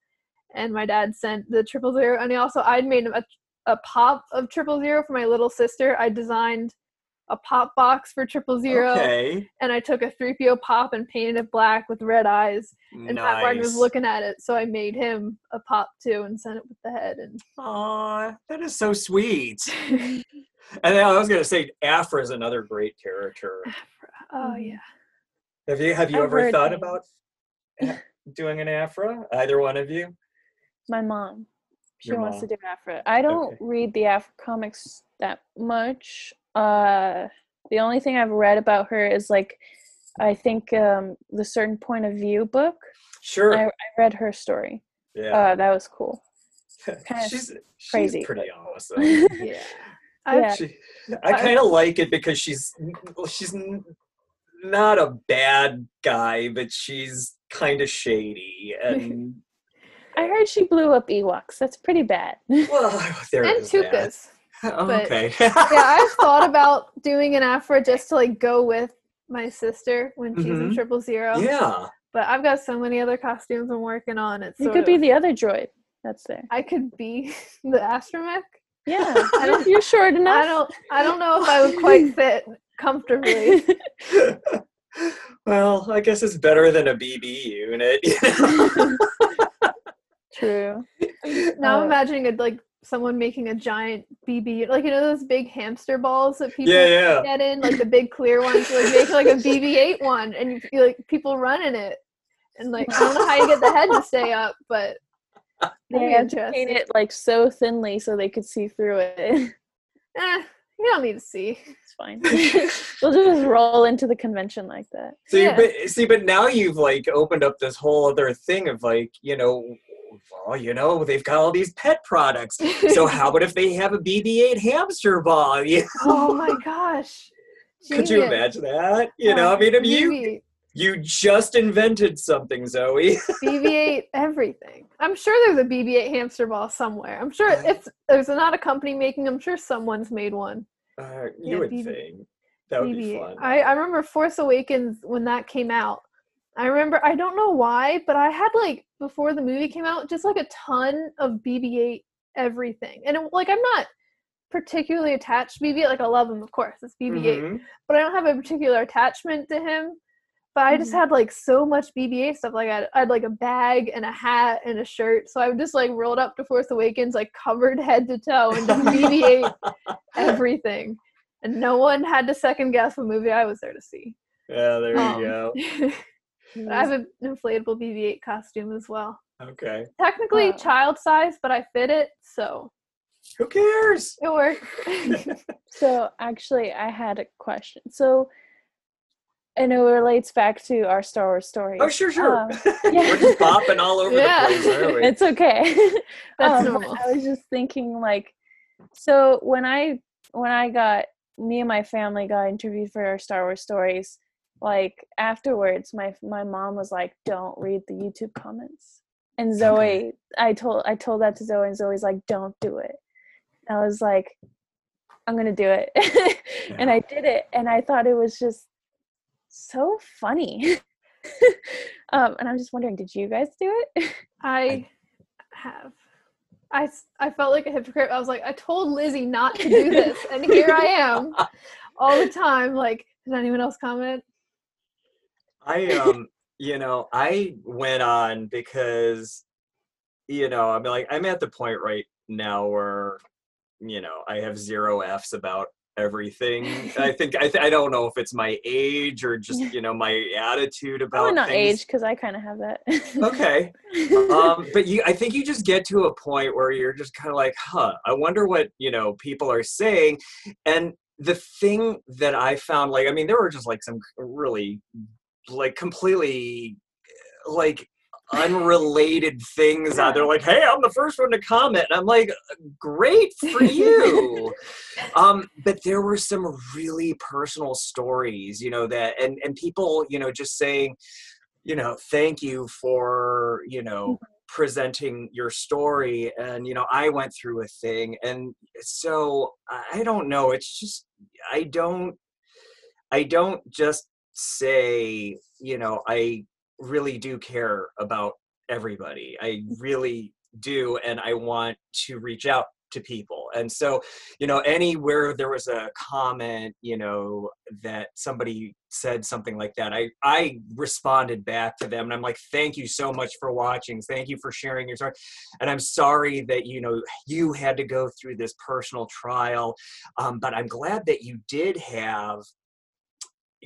and my dad sent the Triple Zero, and he also I'd made a a pop of Triple Zero for my little sister. I designed a pop box for Triple Zero Okay. and I took a 3PO pop and painted it black with red eyes. And Matt Martin was looking at it, so I made him a pop too and sent it with the head. And Aw, that is so sweet. And I was gonna say Aphra is another great character. oh Mhm. yeah, Have you have you I've ever thought things. about doing an Aphra? Either one of you? My mom. She Your wants mom. to do Aphra. I don't Okay. read the Aphra comics that much. Uh, the only thing I've read about her is like, I think um, the certain point of view book. Sure. I, I read her story. yeah. Uh, that was cool. kinda she's she's crazy, pretty awesome. yeah. I, Yeah. She, I kind of like it because she's she's not a bad guy, but she's kind of shady and I heard she blew up Ewoks. That's pretty bad. well, there and is that. Tukas. Oh, but- okay. yeah, I've thought about doing an Aphra just to like go with my sister when she's in Mhm. Triple Zero. yeah. But I've got so many other costumes I'm working on. It's You sort could be the other droid that's there. I could be the astromech. Yeah, if you're short enough. I don't. I don't know if I would quite fit comfortably. well, I guess it's better than a BB unit. you know? True. Now Uh, I'm imagining it like someone making a giant BB, like you know those big hamster balls that people yeah, yeah. get in, like the big clear ones. Like make like a BB-8 one, and you, you, like people running it, and like I don't know how you get the head to stay up, but They had to paint it like so thinly so they could see through it. it's Eh, you don't need to see. It's fine. we'll just roll into the convention like that. See, Yeah. but see, but now you've like opened up this whole other thing of like, you know, well, you know, they've got all these pet products. So how about if they have a BB-8 hamster ball? Yeah. oh my gosh! Could you imagine that? You know, I Oh, mean, if you you just invented something, Zoe. BB-8 everything. I'm sure there's a BB-8 hamster ball somewhere. I'm sure Uh, if there's not a company making. I'm sure someone's made one. Uh, you Yeah, would BB think that would be BB-8. fun. I, I remember Force Awakens when that came out. I remember I don't know why, but I had like before the movie came out, just like a ton of BB-8 everything, and it, like I'm not particularly attached to BB-8. Like I love him, of course, it's BB-8, Mhm. but I don't have a particular attachment to him. But I just Mhm. had like so much BB-8 stuff. Like I had, I had like a bag and a hat and a shirt, so I would just like rolled up to Force Awakens, like covered head to toe and just BB-8 everything. And no one had to second guess what movie I was there to see. Yeah, there Um, you go. but I have an inflatable BB-8 costume as well. Okay. Technically Wow. child size, but I fit it, so Who cares? it worked. So actually, I had a question. So, and it relates back to our Star Wars story. Oh, sure, sure. Um, yeah. We're just bopping all over Yeah. the place, aren't we? it's okay. That's Um, normal. I was just thinking, like, so when I when I got me and my family got interviewed for our Star Wars stories, like afterwards my my mom was like don't read the youtube comments and zoe Okay. i told i told that to zoe and zoe's like don't do it i was like i'm gonna do it and i did it and i thought it was just so funny um and i'm just wondering did you guys do it I have. I, I felt like a hypocrite. I was like, I told Lizzie not to do this, and here I am all the time. Like, did anyone else comment? I um, you know, I went on because, you know, I'm like, I'm at the point right now where, you know, I have zero F's about everything. I think I, th- I don't know if it's my age or just you know my attitude about probably not things. age because i kind of have that Okay, um, but you, I think you just get to a point where you're just kind of like, huh, I wonder what you know people are saying, and the thing that I found, like, I mean, there were just like some really, like, completely, like unrelated things out there like hey i'm the first one to comment. And i'm like great for you. Um but there were some really personal stories you know that and and people you know just saying you know thank you for you know presenting your story. And you know i went through a thing and so i don't know it's just i don't i don't just say you know i really do care about everybody. I really do and i want to reach out to people. And so you know anywhere there was a comment you know that somebody said something like that i i responded back to them and i'm like thank you so much for watching. Thank you for sharing your story. And i'm sorry that you know you had to go through this personal trial um, but i'm glad that you did have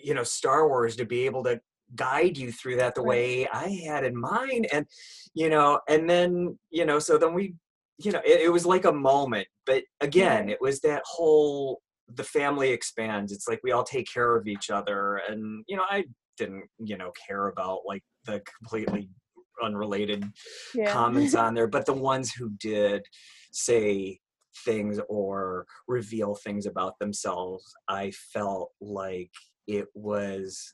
you know star wars to be able to guide you through that the way i had in mind and you know and then you know so then we you know it, it was like a moment but again Right. it was that whole the family expands it's like we all take care of each other and you know i didn't you know care about like the completely unrelated yeah comments on there, but the ones who did say things or reveal things about themselves, I felt like it was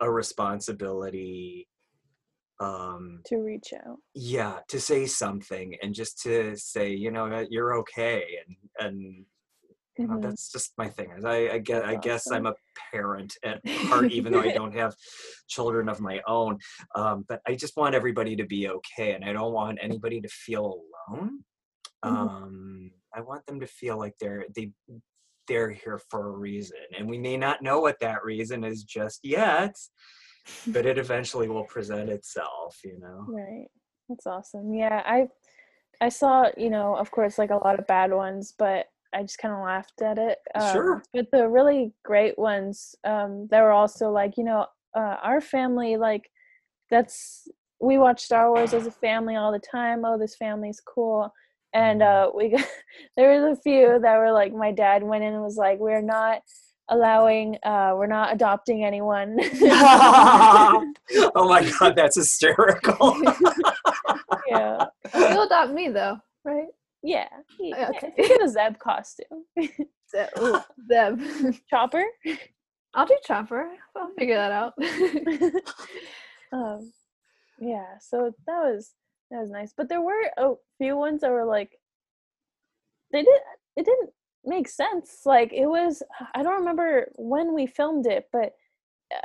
a responsibility um to reach out yeah to say something and just to say you know that you're okay and and you know, Mhm. that's just my thing i i guess, I guess i'm a parent at heart even though i don't have children of my own um, but i just want everybody to be okay and i don't want anybody to feel alone Mhm. um, i want them to feel like they're they they're here for a reason and we may not know what that reason is just yet but it eventually will present itself you know Right. That's awesome. Yeah, I I saw, you know, of course like a lot of bad ones, but I just kind of laughed at it. Um, Sure. But the really great ones, um, they were also like, you know, uh, our family, like, that's we watch Star Wars as a family all the time. Oh, this family's cool. And uh, we got there was a few that were like, my dad went in and was like, we're not allowing, uh, we're not adopting anyone. oh my god that's hysterical yeah. You'll adopt me though, right? Yeah. He, Yeah, okay. he get a Zeb costume. Zeb. ooh, Zeb. Chopper. I'll do Chopper. I'll figure that out. um, yeah. So that was that was nice, but there were a few ones that were like they did it didn't make sense. Like it was I don't remember when we filmed it, but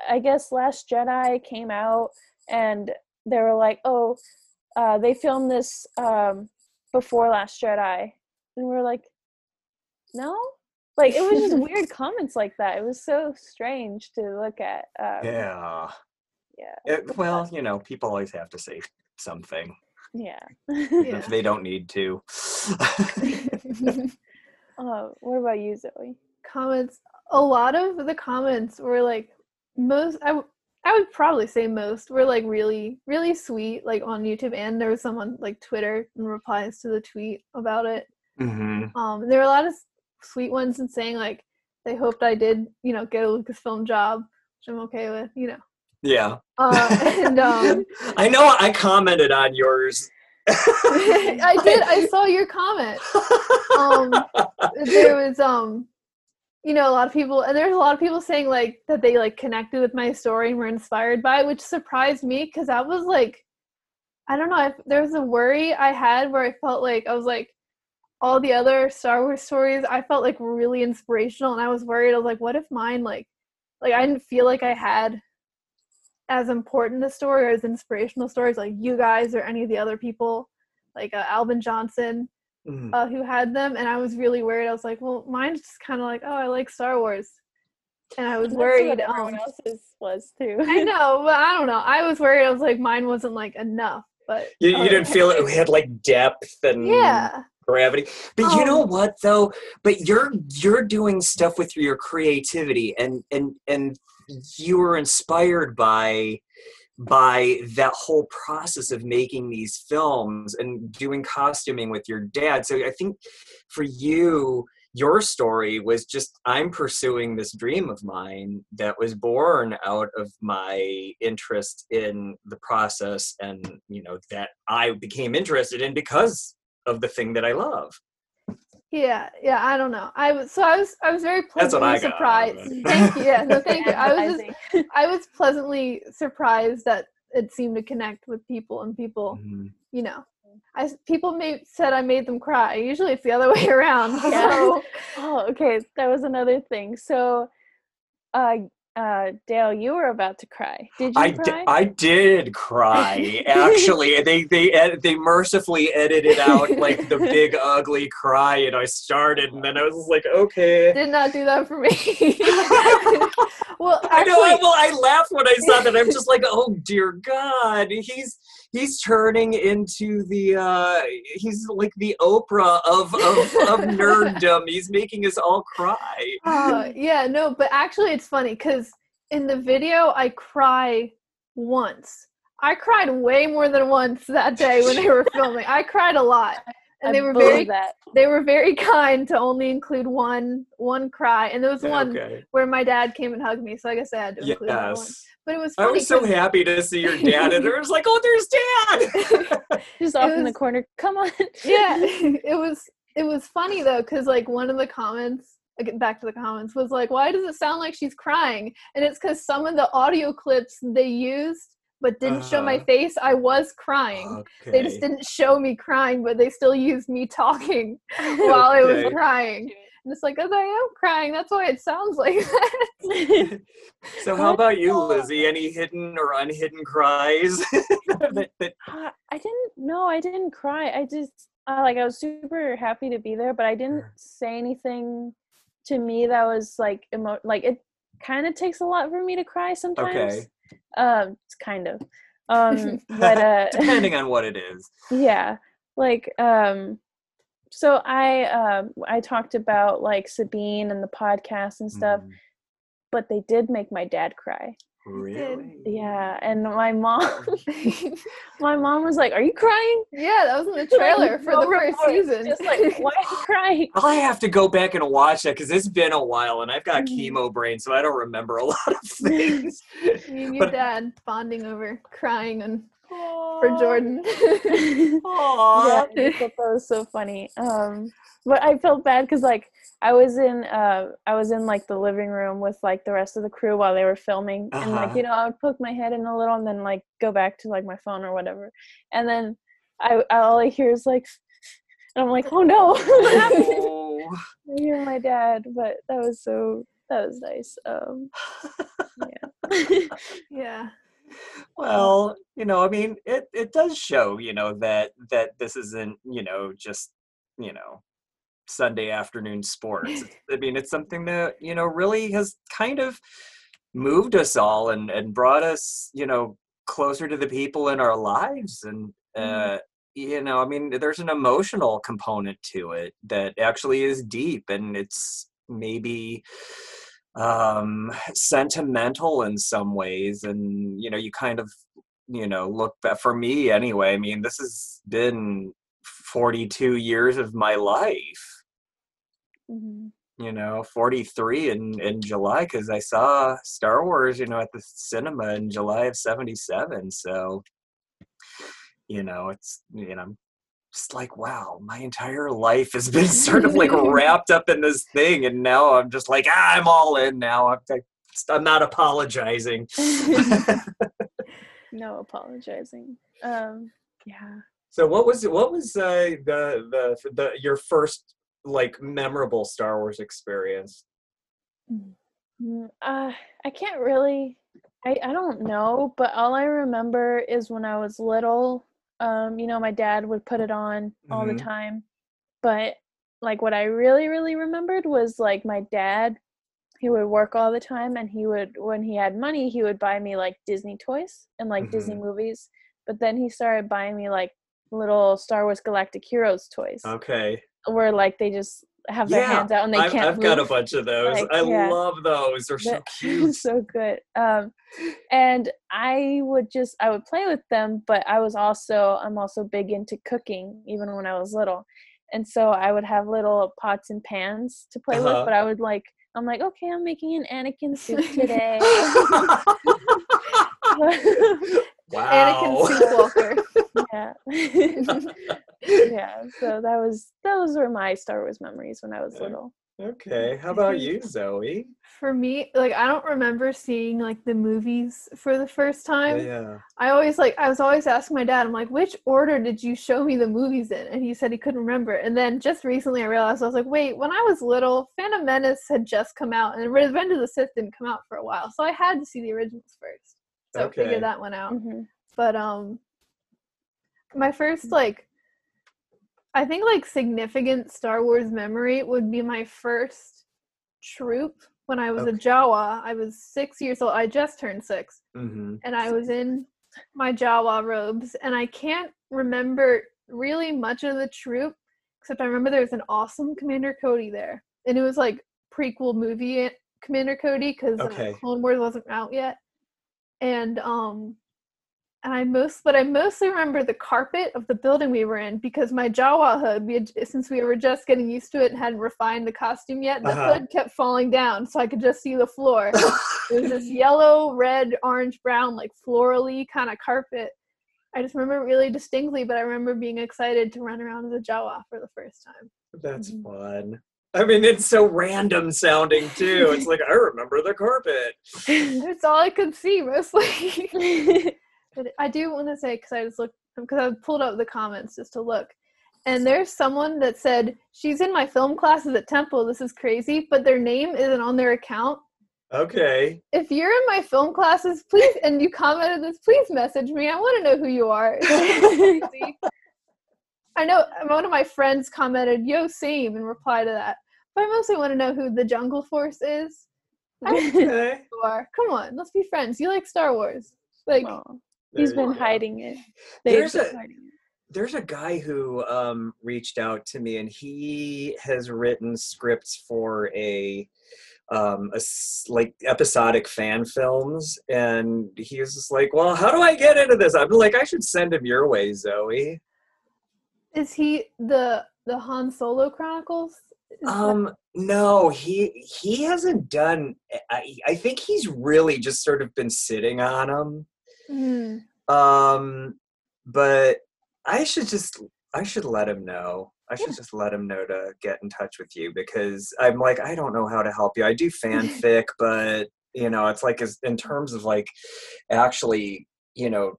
I guess Last Jedi came out and they were like, oh, uh, they filmed this um, before Last Jedi, and we are like, no. Like it was just weird comments like that. It was so strange to look at. Um, yeah yeah. It- well you know people always have to say something Yeah. Yeah. if they don't need to uh, what about you, Zoe? comments. A lot of the comments were like most. I w- I would probably say most were like really really sweet, like on YouTube, and there was some on like Twitter and replies to the tweet about it. hmm Um, there were a lot of sweet ones and saying like they hoped I did, you know, get a Lucasfilm job, which I'm okay with, you know. Yeah Uh, and um, i know i commented on yours I did. I saw your comment. Um, there was um, you know, a lot of people, and there's a lot of people saying like that they like connected with my story and were inspired by it, which surprised me because I was like, I don't know, if there was a worry I had where I felt like I was like, all the other Star Wars stories I felt like really inspirational, and I was worried. I was like, what if mine like, like I didn't feel like I had as important a story or as inspirational stories like you guys or any of the other people, like uh, Alvin Johnson Mhm. uh, who had them, and I was really worried. I was like, well, mine's just kind of like, oh, I like Star Wars, and I was That's worried. what everyone Um, else's was too. I know, but I don't know. I was worried. I was like, mine wasn't like enough, but You, you didn't feel it we had like depth and yeah, gravity. But you know Um, what though? But you're you're doing stuff with your creativity and and and you were inspired by by that whole process of making these films and doing costuming with your dad. So I think for you your story was just I'm pursuing this dream of mine that was born out of my interest in the process and you know that I became interested in because of the thing that I love. Yeah, yeah. I don't know. I was so I was I was very That's what pleasantly I surprised. of. Thank you. Yeah, no, thank you. I was just I was pleasantly surprised that it seemed to connect with people and people. Mhm. You know, I people may said I made them cry. Usually it's the other way around. Yeah. So Oh, okay. That was another thing. So, uh, uh, Dale, you were about to cry. Did you I, cry? I did cry actually they they ed- they mercifully edited out like the big ugly cry and I started and then I was like okay did not do that for me. well, I know I, well I laughed when I saw that I'm just like oh dear god he's he's turning into the uh he's like the Oprah of of, of nerddom he's making us all cry uh, yeah, no, but actually, it's funny because in the video, I cry once. I cried way more than once that day when they were filming. I cried a lot, and I they were very that. they were very kind to only include one one cry, and there was one okay where my dad came and hugged me. So I guess I had to include that one. Yes But it was I was so happy to see your dad and I was like oh there's dad Just off in the corner. Come on. yeah it was it was funny though because like one of the comments again back to the comments was like why does it sound like she's crying and it's because some of the audio clips they used but didn't show my Uh-huh. face i was crying okay. they just didn't show me crying but they still used me talking while i was crying and it's like as i am crying that's why it sounds like that So how about you. Lizzie? Any hidden or unhidden cries? that, that, Uh, I didn't. No, I didn't cry. I just uh, like I was super happy to be there, but I didn't say anything to me that was like emo. Like it kind of takes a lot for me to cry sometimes. Okay. Um, it's kind of. Um, but uh, depending on what it is. yeah like um so i um i talked about like sabine and the podcast and stuff Mm, but they did make my dad cry. Really? yeah and my mom my mom was like are you crying? Yeah that was in the trailer for No the first season. just like why are you crying? I have to go back and watch that because it's been a while, and I've got Mhm. chemo brain, so I don't remember a lot of things. Me and your But- dad bonding over crying and for jordan. Yeah I thought that was so funny. Um but i felt bad because like i was in uh i was in like the living room with like the rest of the crew while they were filming and like Uh-huh. you know i would poke my head in a little and then like go back to like my phone or whatever. And then i all i hear is like and i'm like oh no. What happened Oh. I hear my dad but that was so that was nice. Um yeah. Yeah well you know i mean it, it does show you know that that this isn't you know just you know sunday afternoon sports. I mean it's something that you know really has kind of moved us all and and brought us you know closer to the people in our lives. And uh you know i mean there's an emotional component to it that actually is deep and it's maybe um sentimental in some ways and you know you kind of you know look back for me anyway i mean this has been 42 years of my life Mhm. you know 43 in in july because i saw star wars you know at the cinema in july of 77 so you know it's you know just like, wow, my entire life has been sort of like wrapped up in this thing, and now I'm just like, ah, I'm all in now. I'm, like, I'm not apologizing. no apologizing. Um, yeah. So what was what was uh, the the the your first like memorable Star Wars experience? Mm, Uh, I can't really. I I don't know, but all I remember is when I was little. Um, you know, my dad would put it on all Mhm. the time, but like what I really really remembered was like my dad. He would work all the time, and he would when he had money, he would buy me like Disney toys and like Disney movies. But then he started buying me like little Star Wars Galactic Heroes toys, Okay. where like they just have their Yeah, hands out and they I've, can't I've got a bunch of those. Like, I yeah. love those. They're so cute. so good. Um, and I would just I would play with them, but I was also I'm also big into cooking, even when I was little, and so I would have little pots and pans to play Uh-huh. with. But I would like I'm like okay, I'm making an Anakin soup today. Anakin wow. Soup Walker. yeah, yeah. So that was those were my Star Wars memories when I was little. okay. How about you, Zoe? For me, like I don't remember seeing like the movies for the first time. Yeah. I always like I was always asking my dad, I'm like, which order did you show me the movies in? And he said he couldn't remember. And then just recently I realized I was like, wait, when I was little, Phantom Menace had just come out and Revenge of the Sith didn't come out for a while. So I had to see the originals first. So Okay. figure that one out. Mhm. But um my first like I think like significant Star Wars memory would be my first troop when I was a Okay. Jawa. I was six years old. I just turned six Mm-hmm. and I was in my Jawa robes, and I can't remember really much of the troop, except I remember there was an awesome Commander Cody there, and it was like prequel movie Commander Cody because Okay. Clone Wars wasn't out yet, and um, and I most, but I mostly remember the carpet of the building we were in because my Jawa hood, we had, since we were just getting used to it and hadn't refined the costume yet, the Uh-huh. hood kept falling down, so I could just see the floor. It was this yellow, red, orange, brown, like florally kind of carpet. I just remember it really distinctly, but I remember being excited to run around as a Jawa for the first time. That's Mhm. fun. I mean, it's so random sounding too. It's like I remember the carpet. That's all I could see mostly. but I do want to say because I just looked because I pulled up the comments just to look, and there's someone that said she's in my film classes at Temple. This is crazy, but their name isn't on their account. Okay. If you're in my film classes, please, and you commented this, please message me. I want to know who you are. It's crazy. I know one of my friends commented, "Yo, same," in reply to that. But I mostly want to know who the Jungle Force is. I who Okay. you are. Come on, let's be friends. You like Star Wars. Like, Aw, There he's been hiding it. They've There's a- it. There's a guy who um, reached out to me, and he has written scripts for a, um, a like episodic fan films, and he was just like, "Well, how do I get into this?" I'm like, "I should send him your way, Zoe." is he the the Han Solo Chronicles? Is that- Um, no, he he hasn't done. I I think he's really just sort of been sitting on them. Hmm. Um, but I should just I should let him know. I should just let him know to get in touch with you because I'm like I don't know how to help you. I do fanfic, but you know it's like as in terms of like actually you know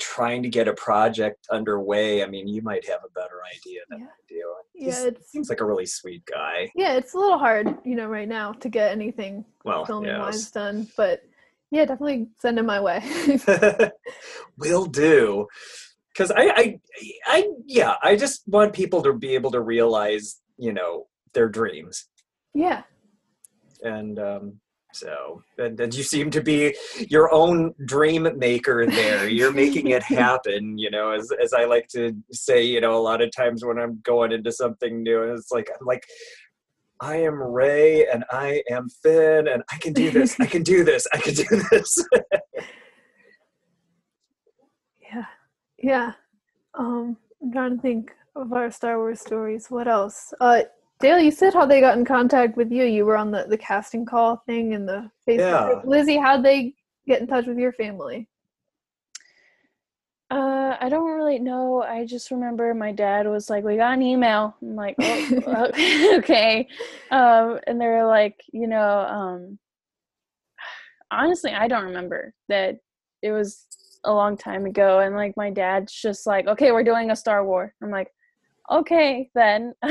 trying to get a project underway. I mean, you might have a better idea than Yeah. I do. Yeah, He's- it's seems like a really sweet guy. yeah, it's a little hard, you know, right now to get anything Well, filming wise done. But yeah, definitely send him my way. will do because I, I i yeah i just want people to be able to realize you know their dreams yeah. and um so and, and you seem to be your own dream maker there you're making it happen you know as as i like to say you know a lot of times when i'm going into something new it's like i'm like I am Rey and I am Finn and I can do this. I can do this. I can do this. Yeah. Yeah. Um, I'm trying to think of our Star Wars stories. What else? Uh, Dale, you said how they got in contact with you. You were on the, the casting call thing and the Facebook. Yeah. Lizzie, how'd they get in touch with your family? Uh, I don't really know. I just remember my dad was like, "We got an email." I'm like, oh, "Okay," um, and they were like, you know, um, honestly, I don't remember that. It was a long time ago, and like my dad's just like, "Okay, we're doing a Star War." I'm like, "Okay, then."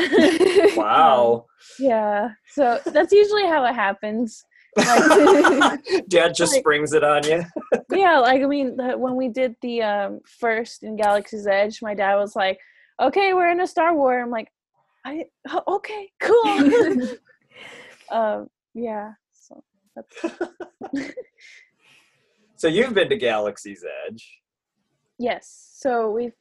Wow. yeah. So that's usually how it happens. Like, Dad just Like- springs it on you. yeah like i mean when we did the um first in galaxy's edge my dad was like okay we're in a star war i'm like i oh, okay cool um yeah so that's So you've been to Galaxy's Edge. yes so we've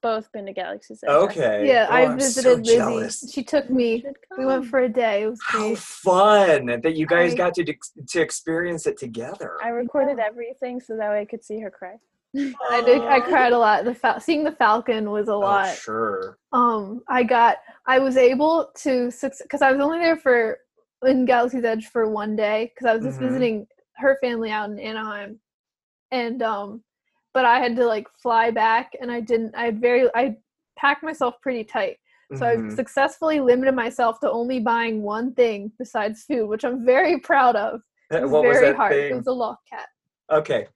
both been to galaxy's edge Okay. Yeah, Oh, I I'm so visited Lizzie. jealous. She took me. We went for a day. It was How great. fun that you guys I- got to to experience it together. i recorded everything so that way i could see her cry I did. I cried a lot. The fal- seeing the Falcon was a Oh, lot. sure. um i got i was able to because i was only there for in galaxy's edge for one day because i was just Mhm. visiting her family out in anaheim and um but i had to like fly back and i didn't i had very i packed myself pretty tight so i Mhm. successfully limited myself to only buying one thing besides food which i'm very proud of it was what was very that hard thing? it was a lock cat okay.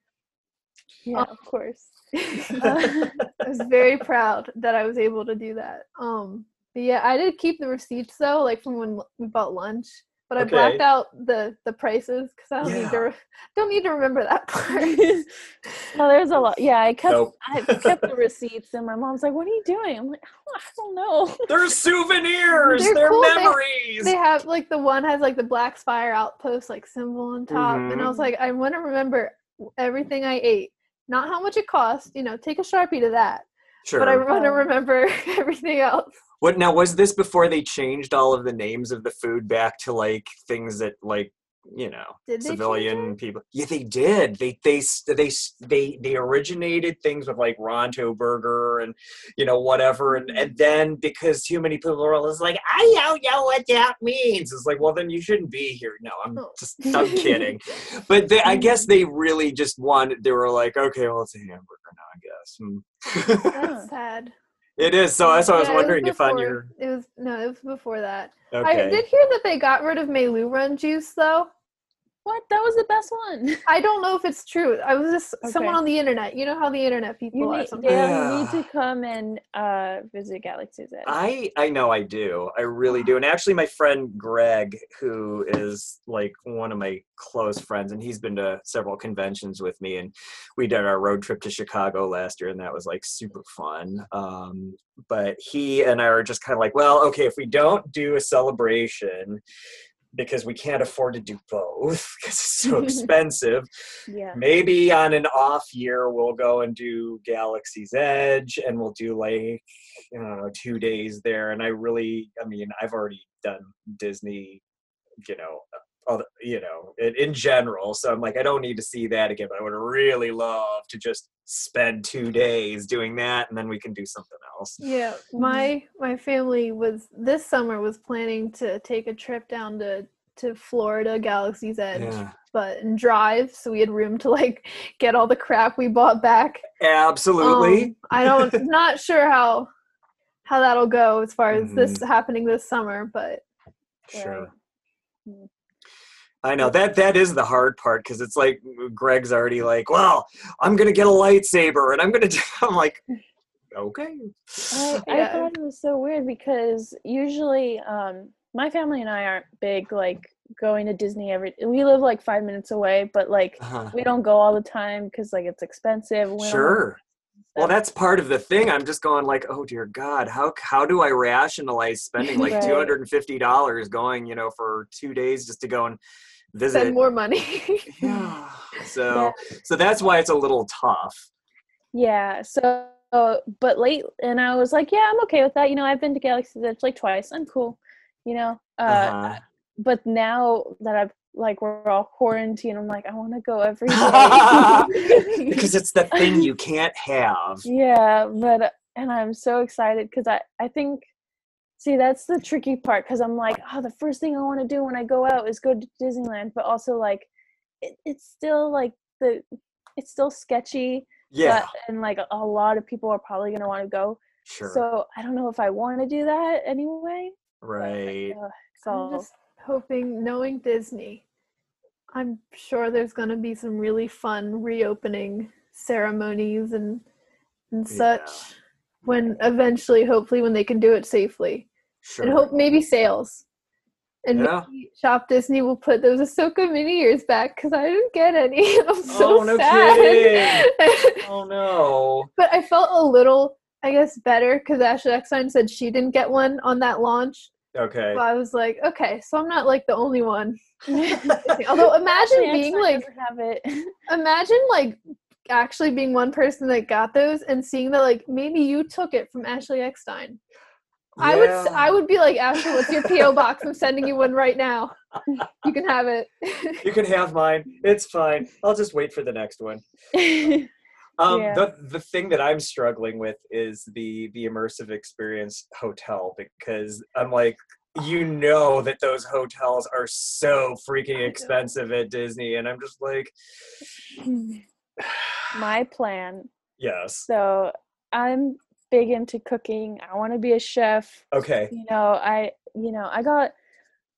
yeah of course I was very proud that I was able to do that. Um, but yeah, I did keep the receipts though, like from when we bought lunch. But I blacked out the the prices because I don't need to re- don't need to remember that part. no there's a lot yeah i kept Nope. i kept the receipts and my mom's like what are you doing i'm like "Oh, i don't know They're souvenirs. They're They're, cool. Memories. they have like the one has like the Black Spire outpost like symbol on top, and I was Mhm. like, I want to remember everything I ate, not how much it cost. You know, take a sharpie to that, sure. but I want to remember everything else. What now was this before they changed all of the names of the food back to like things that like you know Did civilian people? Yeah, they did. They they they they they originated things with like Ronto Burger and you know whatever, and Mm-hmm. and then because too many people were always like, I don't know what that means. It's like, well, then you shouldn't be here. No, I'm Oh. just I'm kidding. But they, I guess they really just wanted. They were like, okay, well, it's a hamburger now, Hmm. That's sad. it is. So that's why I was it was wondering if on before- your It was no, it was before that. okay. I did hear that they got rid of Meiloorun juice though. What that was the best one I don't know if it's true. I was just someone on the internet. You know how the internet people You are need, sometimes. Dale, you need to come and uh, visit Galaxy's Edge. I I know I do. I really do. And actually my friend Greg, who is like one of my close friends, and he's been to several conventions with me and we did our road trip to Chicago last year and that was like super fun. Um, but he and I are just kind of like, well, okay, if we don't do a celebration because we can't afford to do both because it's so expensive yeah. maybe on an off year we'll go and do galaxy's edge and we'll do like you know two days there and i really i mean i've already done disney you know other, you know in, in general. So i'm like i don't need to see that again but i would really love to just spend two days doing that and then we can do something else. Yeah, my my family was this summer was planning to take a trip down to to Florida, Galaxy's Edge, yeah. but and drive, so we had room to like get all the crap we bought back. absolutely. Um, I don't not sure how how that'll go as far as this Mm-hmm. happening this summer, but sure. Mm. I know that that is the hard part because it's like Greg's already like, well, I'm gonna get a lightsaber and I'm gonna. Do, I'm like, okay, I, I thought it was so weird because usually um, my family and I aren't big like going to Disney every. We live like five minutes away, but like uh we don't go all the time because like it's expensive. We sure. Well, that's part of the thing. I'm just going like, oh dear God, how how do I rationalize spending like Right. two hundred and fifty dollars going, you know, for two days just to go and visit? spend more money. Yeah. So so that's why it's a little tough. Yeah. So, but late, and I was like, yeah, I'm okay with that. You know, I've been to Galaxy's Edge like twice. I'm cool. You know. Uh, Uh-huh. But now that I've like we're all quarantined, I'm like, I want to go every day. because it's the thing you can't have. yeah, but and I'm so excited because I I think. See, that's the tricky part because I'm like, oh, the first thing I want to do when I go out is go to Disneyland, but also like, it, it's still like the, it's still sketchy Yeah, but, and like a lot of people are probably gonna want to go. sure. So I don't know if I want to do that anyway. but, right. uh, I'm so just hoping, knowing Disney, I'm sure there's going to be some really fun reopening ceremonies and and Yeah. such when eventually, hopefully, when they can do it safely, Sure. and hope maybe sales. And Yeah. maybe Shop Disney will put those Ahsoka mini ears back because I didn't get any. I'm so Oh, no sad. oh no. but I felt a little, I guess, better because Ashley Eckstein said she didn't get one on that launch. Okay. So I was like, okay, so I'm not like the only one. Although imagine Actually, being X-Men like, doesn't have it. imagine like actually being one person that got those and seeing that like maybe you took it from Ashley Eckstein. I would. I would be like, Ashley, what's your PO box? I'm sending you one right now. You can have it. You can have mine. It's fine. I'll just wait for the next one. Um, Yeah. the the thing that I'm struggling with is the the immersive experience hotel because I'm like, you know that those hotels are so freaking expensive at Disney, and I'm just like, My plan. yes, So I'm big into cooking. I want to be a chef. okay, you know i you know i got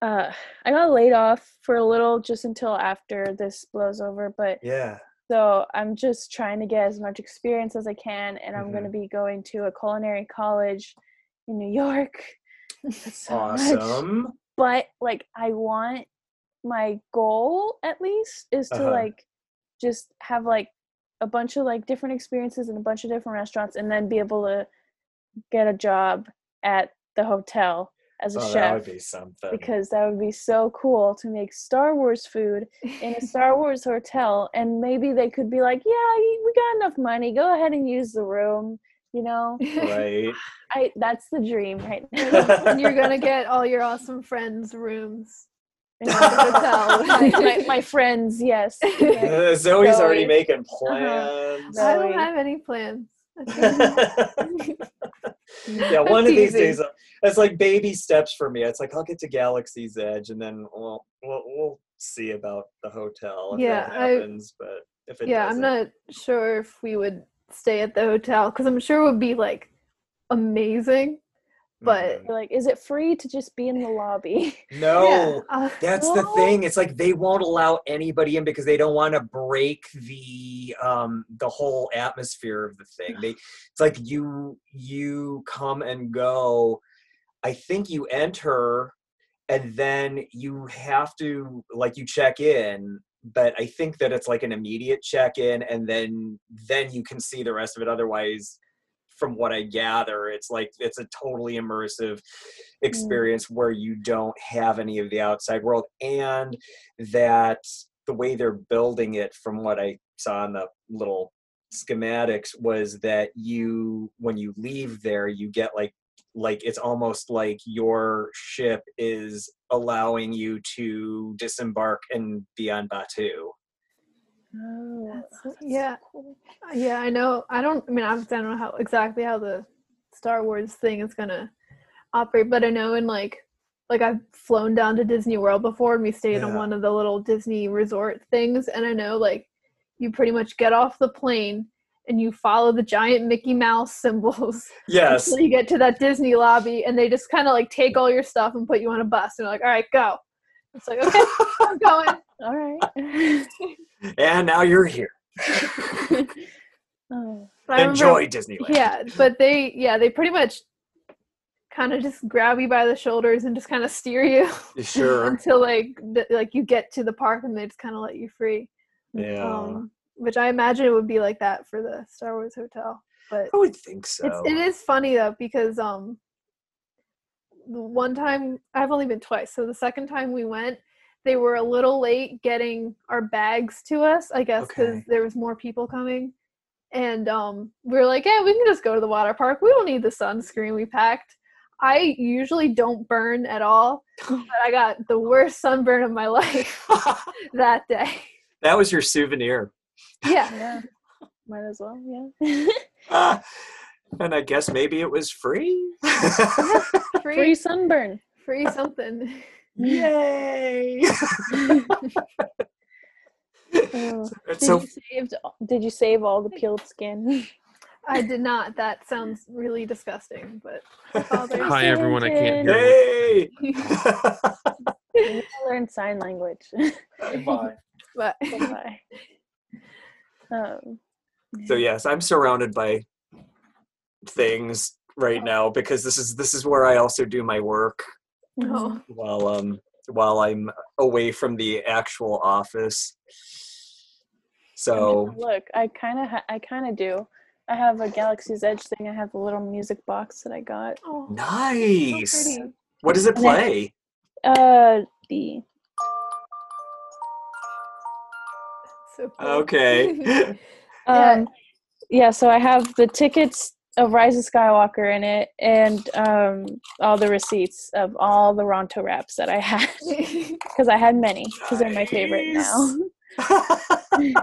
uh i got laid off for a little just until after this blows over but yeah, so i'm just trying to get as much experience as i can and i'm going to Mm-hmm. be going to a culinary college in new york That's so much. awesome. but like i want my goal at least is to Uh-huh. like just have like a bunch of like different experiences in a bunch of different restaurants and then be able to get a job at the hotel as a Oh, that chef would be something. because that would be so cool to make Star Wars food in a Star Wars hotel and maybe they could be like, "Yeah, we got enough money. Go ahead and use the room." You know? right. I that's the dream right now. and you're gonna get all your awesome friends' rooms. in the hotel. my, my, my friends, yes. Uh, Zoe's already Zoe. making Uh-huh. plans. I don't have any plans. Yeah, one of these easy. days, uh, it's like baby steps for me. It's like I'll get to Galaxy's Edge, and then we'll we'll, we'll see about the hotel if Yeah, that I- happens. but if it yeah, doesn't, I'm not sure if we would stay at the hotel because I'm sure it would be like amazing. But- Mhm. like, is it free to just be in the lobby? no. Yeah, uh, That's the No. thing. It's like they won't allow anybody in because they don't want to break the um the whole atmosphere of the thing. They it's like you you come and go. I think you enter and then you have to like you check in, but I think that it's like an immediate check in and then then you can see the rest of it otherwise from what I gather, it's like it's a totally immersive mm. experience where you don't have any of the outside world, and that the way they're building it, from what I saw in the little schematics, was that you when you leave there, you get like like it's almost like your ship is allowing you to disembark and be on Batuu. Oh, That's- yeah. Uh, yeah, I know. I don't. I mean, I don't know how exactly how the Star Wars thing is gonna operate, but I know in like like I've flown down to Disney World before, and we stayed on one of the little Disney resort things, and I know like you pretty much get off the plane and you follow the giant Mickey Mouse symbols Yes. until you get to that Disney lobby, and they just kind of like take all your stuff and put you on a bus, and they're like, "All right, go." It's like, okay, I'm going. all right. And now you're here. oh. But I remember- Enjoy Disneyland. yeah but they yeah they pretty much kind of just grab you by the shoulders and just kind of steer you Sure. until like the, like you get to the park and they just kind of let you free Yeah. um which i imagine it would be like that for the star wars hotel but I would think so. it's it is funny though because um the one time i've only been twice so the second time we went they were a little late getting our bags to us i guess because Okay. there was more people coming and um we were like yeah we can just go to the water park we don't need the sunscreen we packed i usually don't burn at all but i got the worst sunburn of my life that day that was your souvenir. yeah Yeah. Might as well, yeah. Ah, and I guess maybe it was free. free Free sunburn. free something Yay! Oh. Did so you saved? Did you save all the peeled skin? I did not. That sounds really disgusting. But Hi, everyone. I can't hear. hey. You learn sign language. Bye. but Bye. Um, so yes, I'm surrounded by things right now because this is this is where I also do my work no. while um while I'm away from the actual office. So look, I kind of, ha- I kind of do. I have a Galaxy's Edge thing. I have a little music box that I got. Oh, nice. pretty. What does it And then- play? Uh, the So cool. Okay. Yeah. um, yeah. So I have the tickets of Rise of Skywalker in it, and um, all the receipts of all the Ronto wraps that I had because I had many because they're my favorite now.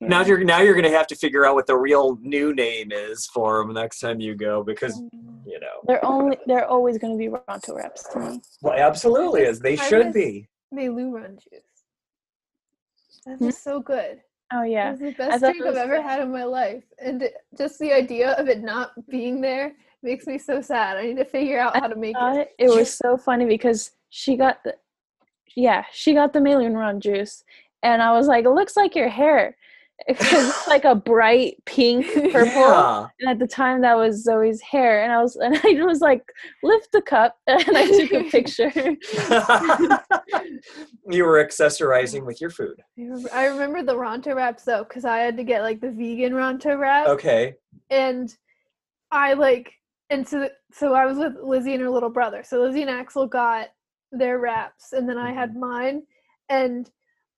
now you're now you're gonna have to figure out what the real new name is for them next time you go because you know. They're only they're always going to be Ronto wraps to me. Well, absolutely, as they I should was- be. Meiloorun juice. That Hmm? so good. Oh yeah. It's the best drink it I've ever had in my life. And just the idea of it not being there makes me so sad. I need to figure out I how to make it. it was so funny because she got the yeah she got the Meiloorun juice and i was like it looks like your hair because it's like a bright pink purple Yeah. and at the time that was zoe's hair and i was and i was like lift the cup and i took a picture you were accessorizing with your food. I remember, I remember the Ronto wraps though, because I had to get like the vegan Ronto wrap. Okay. and I like and so so I was with Lizzie and her little brother. So Lizzie and Axel got their wraps and then I had mm-hmm. mine and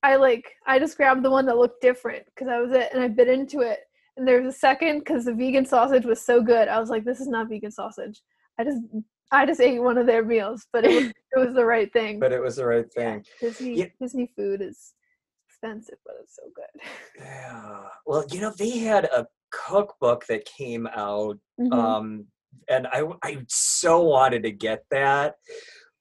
I like I just grabbed the one that looked different because I was it and I bit into it and there was a second because the vegan sausage was so good. I was like, this is not vegan sausage. I just I just ate one of their meals, but it was it was the right thing. But it was the right thing. Disney Yeah. Disney food is expensive, but it's so good. Yeah. Well, you know, they had a cookbook that came out Mhm. um and I I so wanted to get that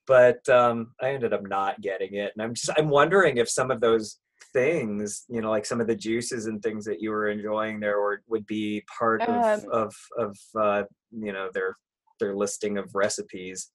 but um I ended up not getting it and I'm just I'm wondering if some of those things you know like some of the juices and things that you were enjoying there or would be part of Um, of of uh you know their their listing of recipes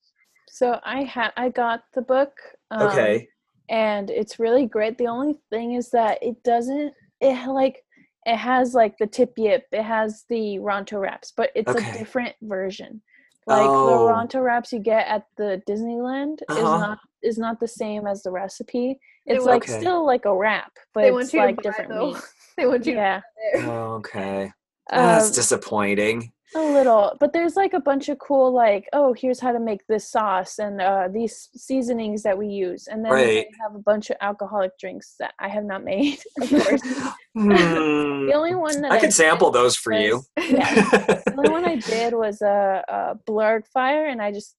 so i had i got the book um, okay and it's really great. The only thing is that it doesn't it like it has like the tip yip, it has the Ronto wraps, but it's Okay. a different version. Like Oh. the Ronto wraps you get at the Disneyland is Uh-huh. not is not the same as the recipe. It's like Okay. still like a wrap, but they it's want you like to buy different though. meat. they want you Yeah, to buy there. okay um, that's disappointing a little, but there's like a bunch of cool like oh here's how to make this sauce and uh, these seasonings that we use, and then Right. they have a bunch of alcoholic drinks that I have not made. Of course, Hmm. the only one that I could sample those for you Yeah, the only one I did was a, a Blurrgfire, and I just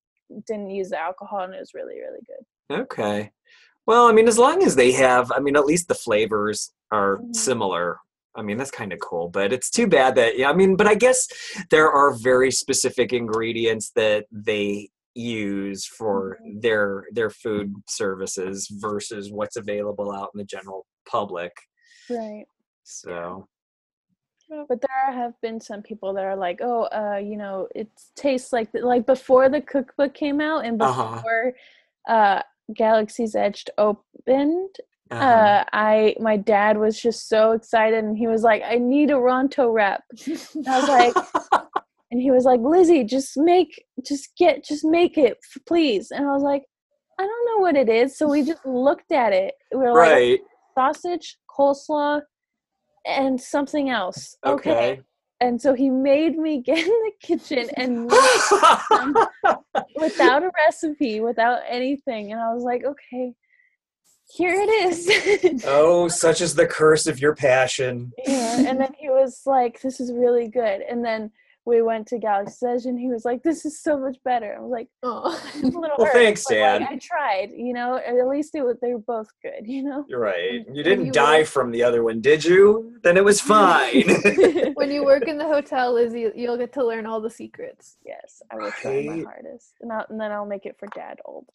didn't use the alcohol, and it was really really good. Okay. Well, I mean, as long as they have, I mean, at least the flavors are Mhm. similar. I mean, that's kind of cool, but it's too bad that, yeah, I mean, but I guess there are very specific ingredients that they use for Mhm. their their food services versus what's available out in the general public. Right. So, But there have been some people that are like, oh, uh, you know, it tastes like like before the cookbook came out and Uh-huh. before uh, Galaxy's Edge opened. Uh-huh. Uh, I my dad was just so excited, and he was like, "I need a Ronto wrap," I was like, and he was like, "Lizzie, just make, just get, just make it, please." And I was like, "I don't know what it is," so we just looked at it. We were like, right. sausage, coleslaw, and something else. Okay. Okay. And so he made me get in the kitchen and without a recipe, without anything. And I was like, okay, here it is. oh, such is the curse of your passion. yeah. And then he was like, this is really good. And then we went to Galaxy's Edge, and he was like, "This is so much better." I was like, Oh. A little Well, hurt, thanks, but, like, Dad. I tried, you know. At least it was, they were both good, you know. You're right. You you didn't die were- from the other one, did you? Then it was fine. when you work in the hotel, Lizzie, you'll get to learn all the secrets. yes, I will try my hardest, and, I'll, and then I'll make it for Dad all the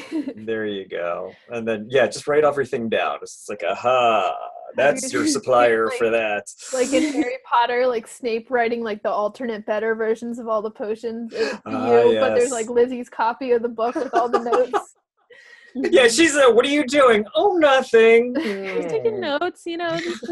time. there you go. And then yeah, just write everything down. It's like, aha, that's your supplier for that. like in Harry Potter, like Snape writing like the alternate better versions of all the potions. It's you, Ah, but there's like Lizzie's copy of the book with all the notes. yeah, she's a. What are you doing? Oh, nothing. Just taking notes, you know. Just,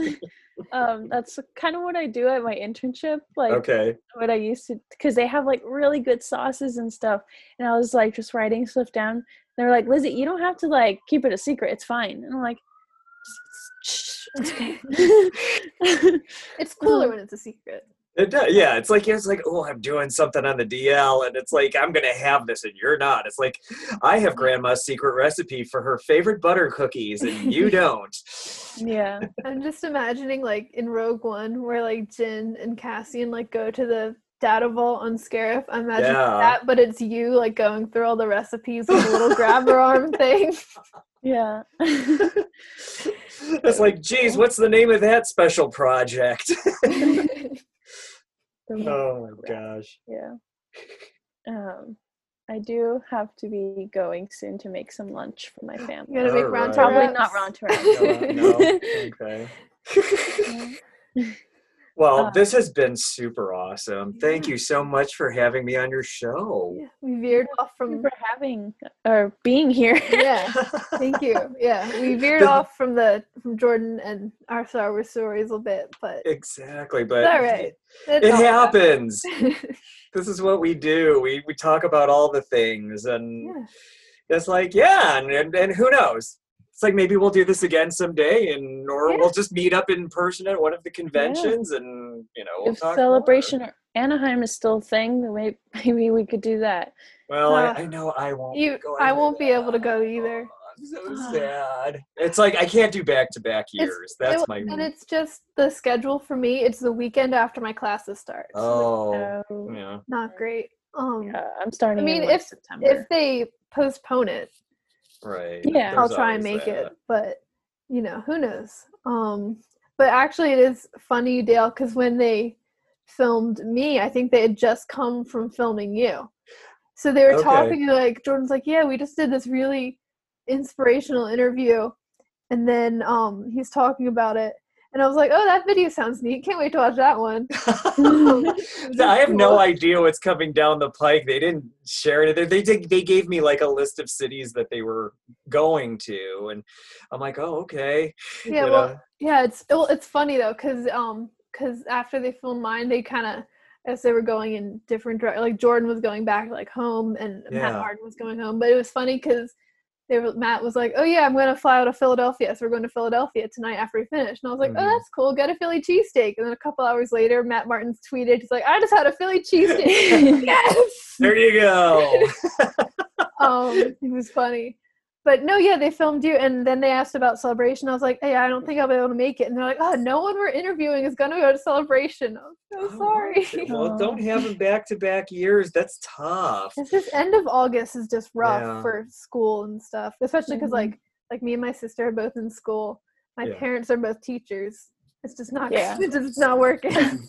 um, that's kind of what I do at my internship. Like Okay. what I used to, because they have like really good sauces and stuff. And I was like just writing stuff down. They're like, Lizzie, you don't have to like keep it a secret. It's fine. And I'm like, shh, it's okay. It's cooler uh-huh. when it's a secret. It does. Yeah, it's like it's like oh, I'm doing something on the DL, and it's like I'm gonna have this, and you're not. It's like I have Grandma's secret recipe for her favorite butter cookies, and you don't. yeah. I'm just imagining like in Rogue One where like Jyn and Cassian like go to the data vault on Scarif. I'm imagining Yeah. that, but it's you like going through all the recipes with a little grabber arm thing. Yeah. It's like, geez, what's the name of that special project? oh my gosh. Yeah. Um, I do have to be going soon to make some lunch for my family. You gotta make All round right. Probably not round to No, no, okay. Well, Uh, this has been super awesome. Thank you so much for having me on your show. Yeah, we veered off from for having or being here. yeah. Thank you. Yeah, we veered The- off from the from Jordan and our Star Wars stories a bit, but exactly, but it's all right. It's it all right. happens. this is what we do. We we talk about all the things, and yeah. it's like, yeah, and, and and who knows? It's like maybe we'll do this again someday, and or Yeah. we'll just meet up in person at one of the conventions, and you know, we'll if talk more. celebration or Anaheim is still a thing, then maybe, maybe we could do that. Well, Uh, I, I know I won't. you- be I won't be able to go either. Oh, I'm so sad. It's like I can't do back to back It's- years. That's it- my. and it's just the schedule for me. It's the weekend after my classes start. Oh, Oh, yeah. not great. Um, yeah, I'm starting. I mean, in like if- September. if they postpone it, Right. Yeah. I'll try and make that. it. But you know, who knows? Um, but actually, it is funny, Dale, because when they filmed me, I think they had just come from filming you. So they were Okay. talking like Jordan's like, "Yeah, we just did this really inspirational interview," and then um, he's talking about it, and I was like, "Oh, that video sounds neat. Can't wait to watch that one." I have no idea what's coming down the pike. They didn't share it. They, they did. They gave me like a list of cities that they were going to, and I'm like, oh, okay. Yeah, You well, know? Yeah, it's well, it's funny though, cause um, cause after they filmed mine, they kind of as they were going in different dire- like Jordan was going back like home and Matt Yeah. Martin was going home, but it was funny because they were, Matt was like, "Oh yeah, I'm going to fly out to Philadelphia, so we're going to Philadelphia tonight after we finish." And I was like, Mhm. "Oh, that's cool. Get a Philly cheesesteak." And then a couple hours later, Matt Martin's tweeted, "He's like, I just had a Philly cheesesteak." yes. there you go. um, it was funny. But no, yeah, they filmed you, and then they asked about celebration. I was like, "Hey, I don't think I'll be able to make it." And they're like, "Oh, no one we're interviewing is gonna go to celebration." I was so Oh, sorry. well, don't have them back to back years. That's tough. It's just end of August is just rough Yeah. for school and stuff, especially because Mhm. like like me and my sister are both in school. My Yeah. parents are both teachers. It's just not. Yeah. It's just not working.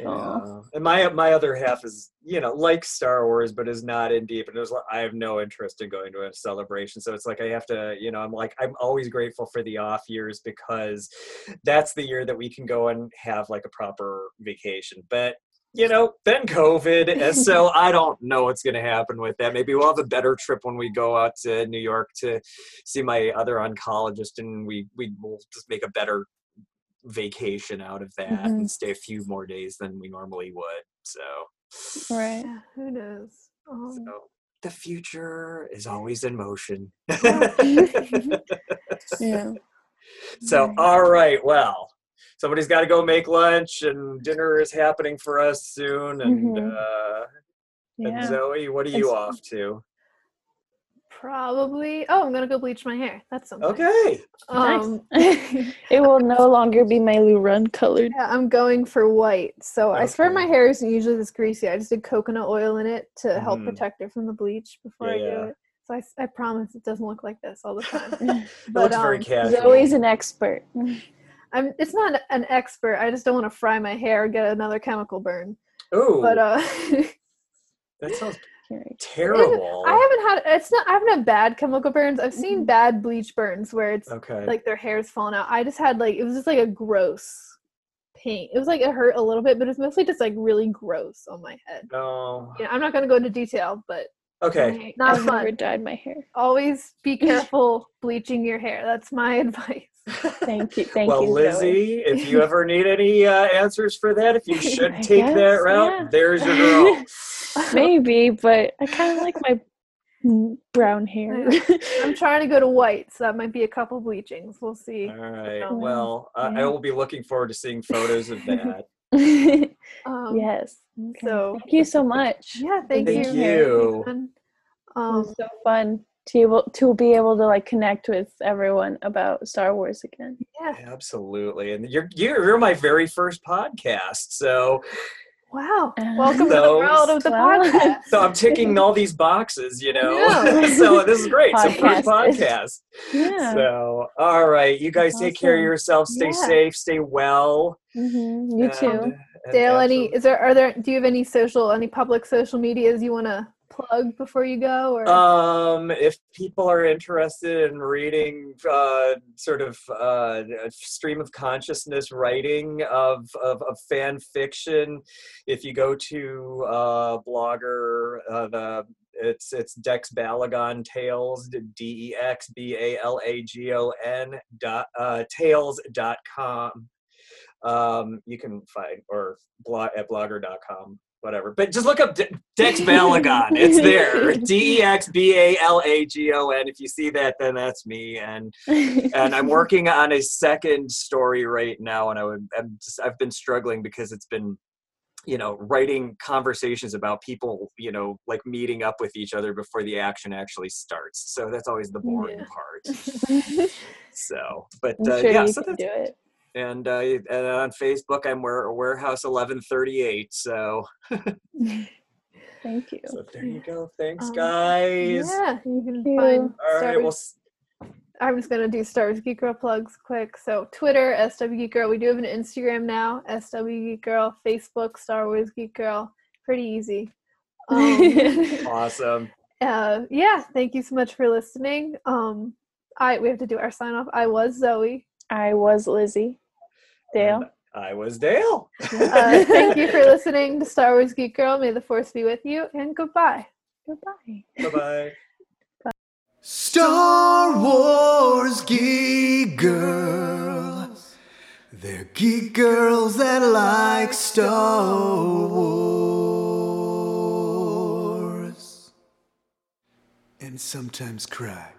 Yeah. And my my other half is you know like Star Wars, but is not in deep. And it was like, I have no interest in going to a celebration, so it's like I have to you know I'm like I'm always grateful for the off years because that's the year that we can go and have like a proper vacation. But you know, then COVID, and so I don't know what's going to happen with that. Maybe we'll have a better trip when we go out to New York to see my other oncologist, and we we will just make a better vacation out of that and stay a few more days than we normally would. So, right. yeah, who knows? Um, so the future is always in motion. Yeah. so, all right, well, somebody's got to go make lunch, and dinner is happening for us soon. And Mhm. uh, and Zoe, what are It's- you off to? Probably. Oh, I'm gonna go bleach my hair. That's something. Okay. Um, it will no longer be Meiloorun colored. yeah, I'm going for white. So I swear my hair isn't usually this greasy. I just did coconut oil in it to help Mhm. protect it from the bleach before I do Yeah. it. So I, I, promise it doesn't look like this all the time. It But, looks very um, casual. Zoe's an expert. I'm. It's not an expert. I just don't want to fry my hair or get another chemical burn. Oh. But uh, that sounds Right. terrible. I haven't had. It's not. I haven't had bad chemical burns. I've seen Mhm. bad bleach burns where it's Okay. like their hair's falling out. I just had like it was just like a gross pain. It was like it hurt a little bit, but it's mostly just like really gross on my head. no. You know, I'm not gonna go into detail, but Okay. Not I've fun. never dyed my hair. always be careful bleaching your hair. That's my advice. Thank you. Thank well, you, Zoe. Lizzie, if you ever need any uh, answers for that, if you should I take that route, yeah. there's your girl. Maybe, but I kind of like my brown hair. I'm trying to go to white, so that might be a couple bleachings. We'll see. All right. Um, Well, I I will be looking forward to seeing photos of that. Um, yes. Okay. So thank you so much. yeah, thank, you. Thank you. you. everyone. It Um, was so fun to able to be able to like connect with everyone about Star Wars again. yeah. Absolutely. And you're you're you're my very first podcast. So Wow. Welcome to the world of the Well, podcast. so I'm ticking all these boxes, you know. Yeah. so this is great. So first Podcasted. podcast. Yeah. So all right, you guys take care of Awesome. yourselves. Stay Yeah. safe. Stay well. hmm You and- too. and Dale, any is there are there do you have any social any public social medias you want to plug before you go or Um, if people are interested in reading uh, sort of uh, stream of consciousness writing of, of, of fan fiction, if you go to uh, Blogger, uh, the it's it's Dex Balagon Tales, D E X B A L A G O N dot uh, tales dot com. Um, you can find or blog at blogger.com whatever. But just look up De- Dex Balagon. It's there. D E X B A L A G O N. If you see that, then that's me. And and I'm working on a second story right now. And I would I'm just, I've been struggling because it's been you know writing conversations about people you know like meeting up with each other before the action actually starts so that's always the boring Yeah. part so but uh, sure yeah you so can that's do it. And uh, and on Facebook, I'm where warehouse 1138. So, Thank you. so there you go. Thanks, Um, guys. yeah you can you. find All Star right. Well, Wars- s- i'm just going to do star wars geek girl plugs quick so twitter sw geek girl we do have an instagram now sw geek girl facebook star wars geek girl pretty easy um, awesome. uh, yeah thank you so much for listening um i we have to do our sign off i was zoe I was Lizzie. Dale. And I was Dale. uh, thank you for listening to star wars geek girl may the force be with you and goodbye Goodbye. Bye bye. Star Wars geek girls. They're geek girls that like Star Wars. And sometimes cry.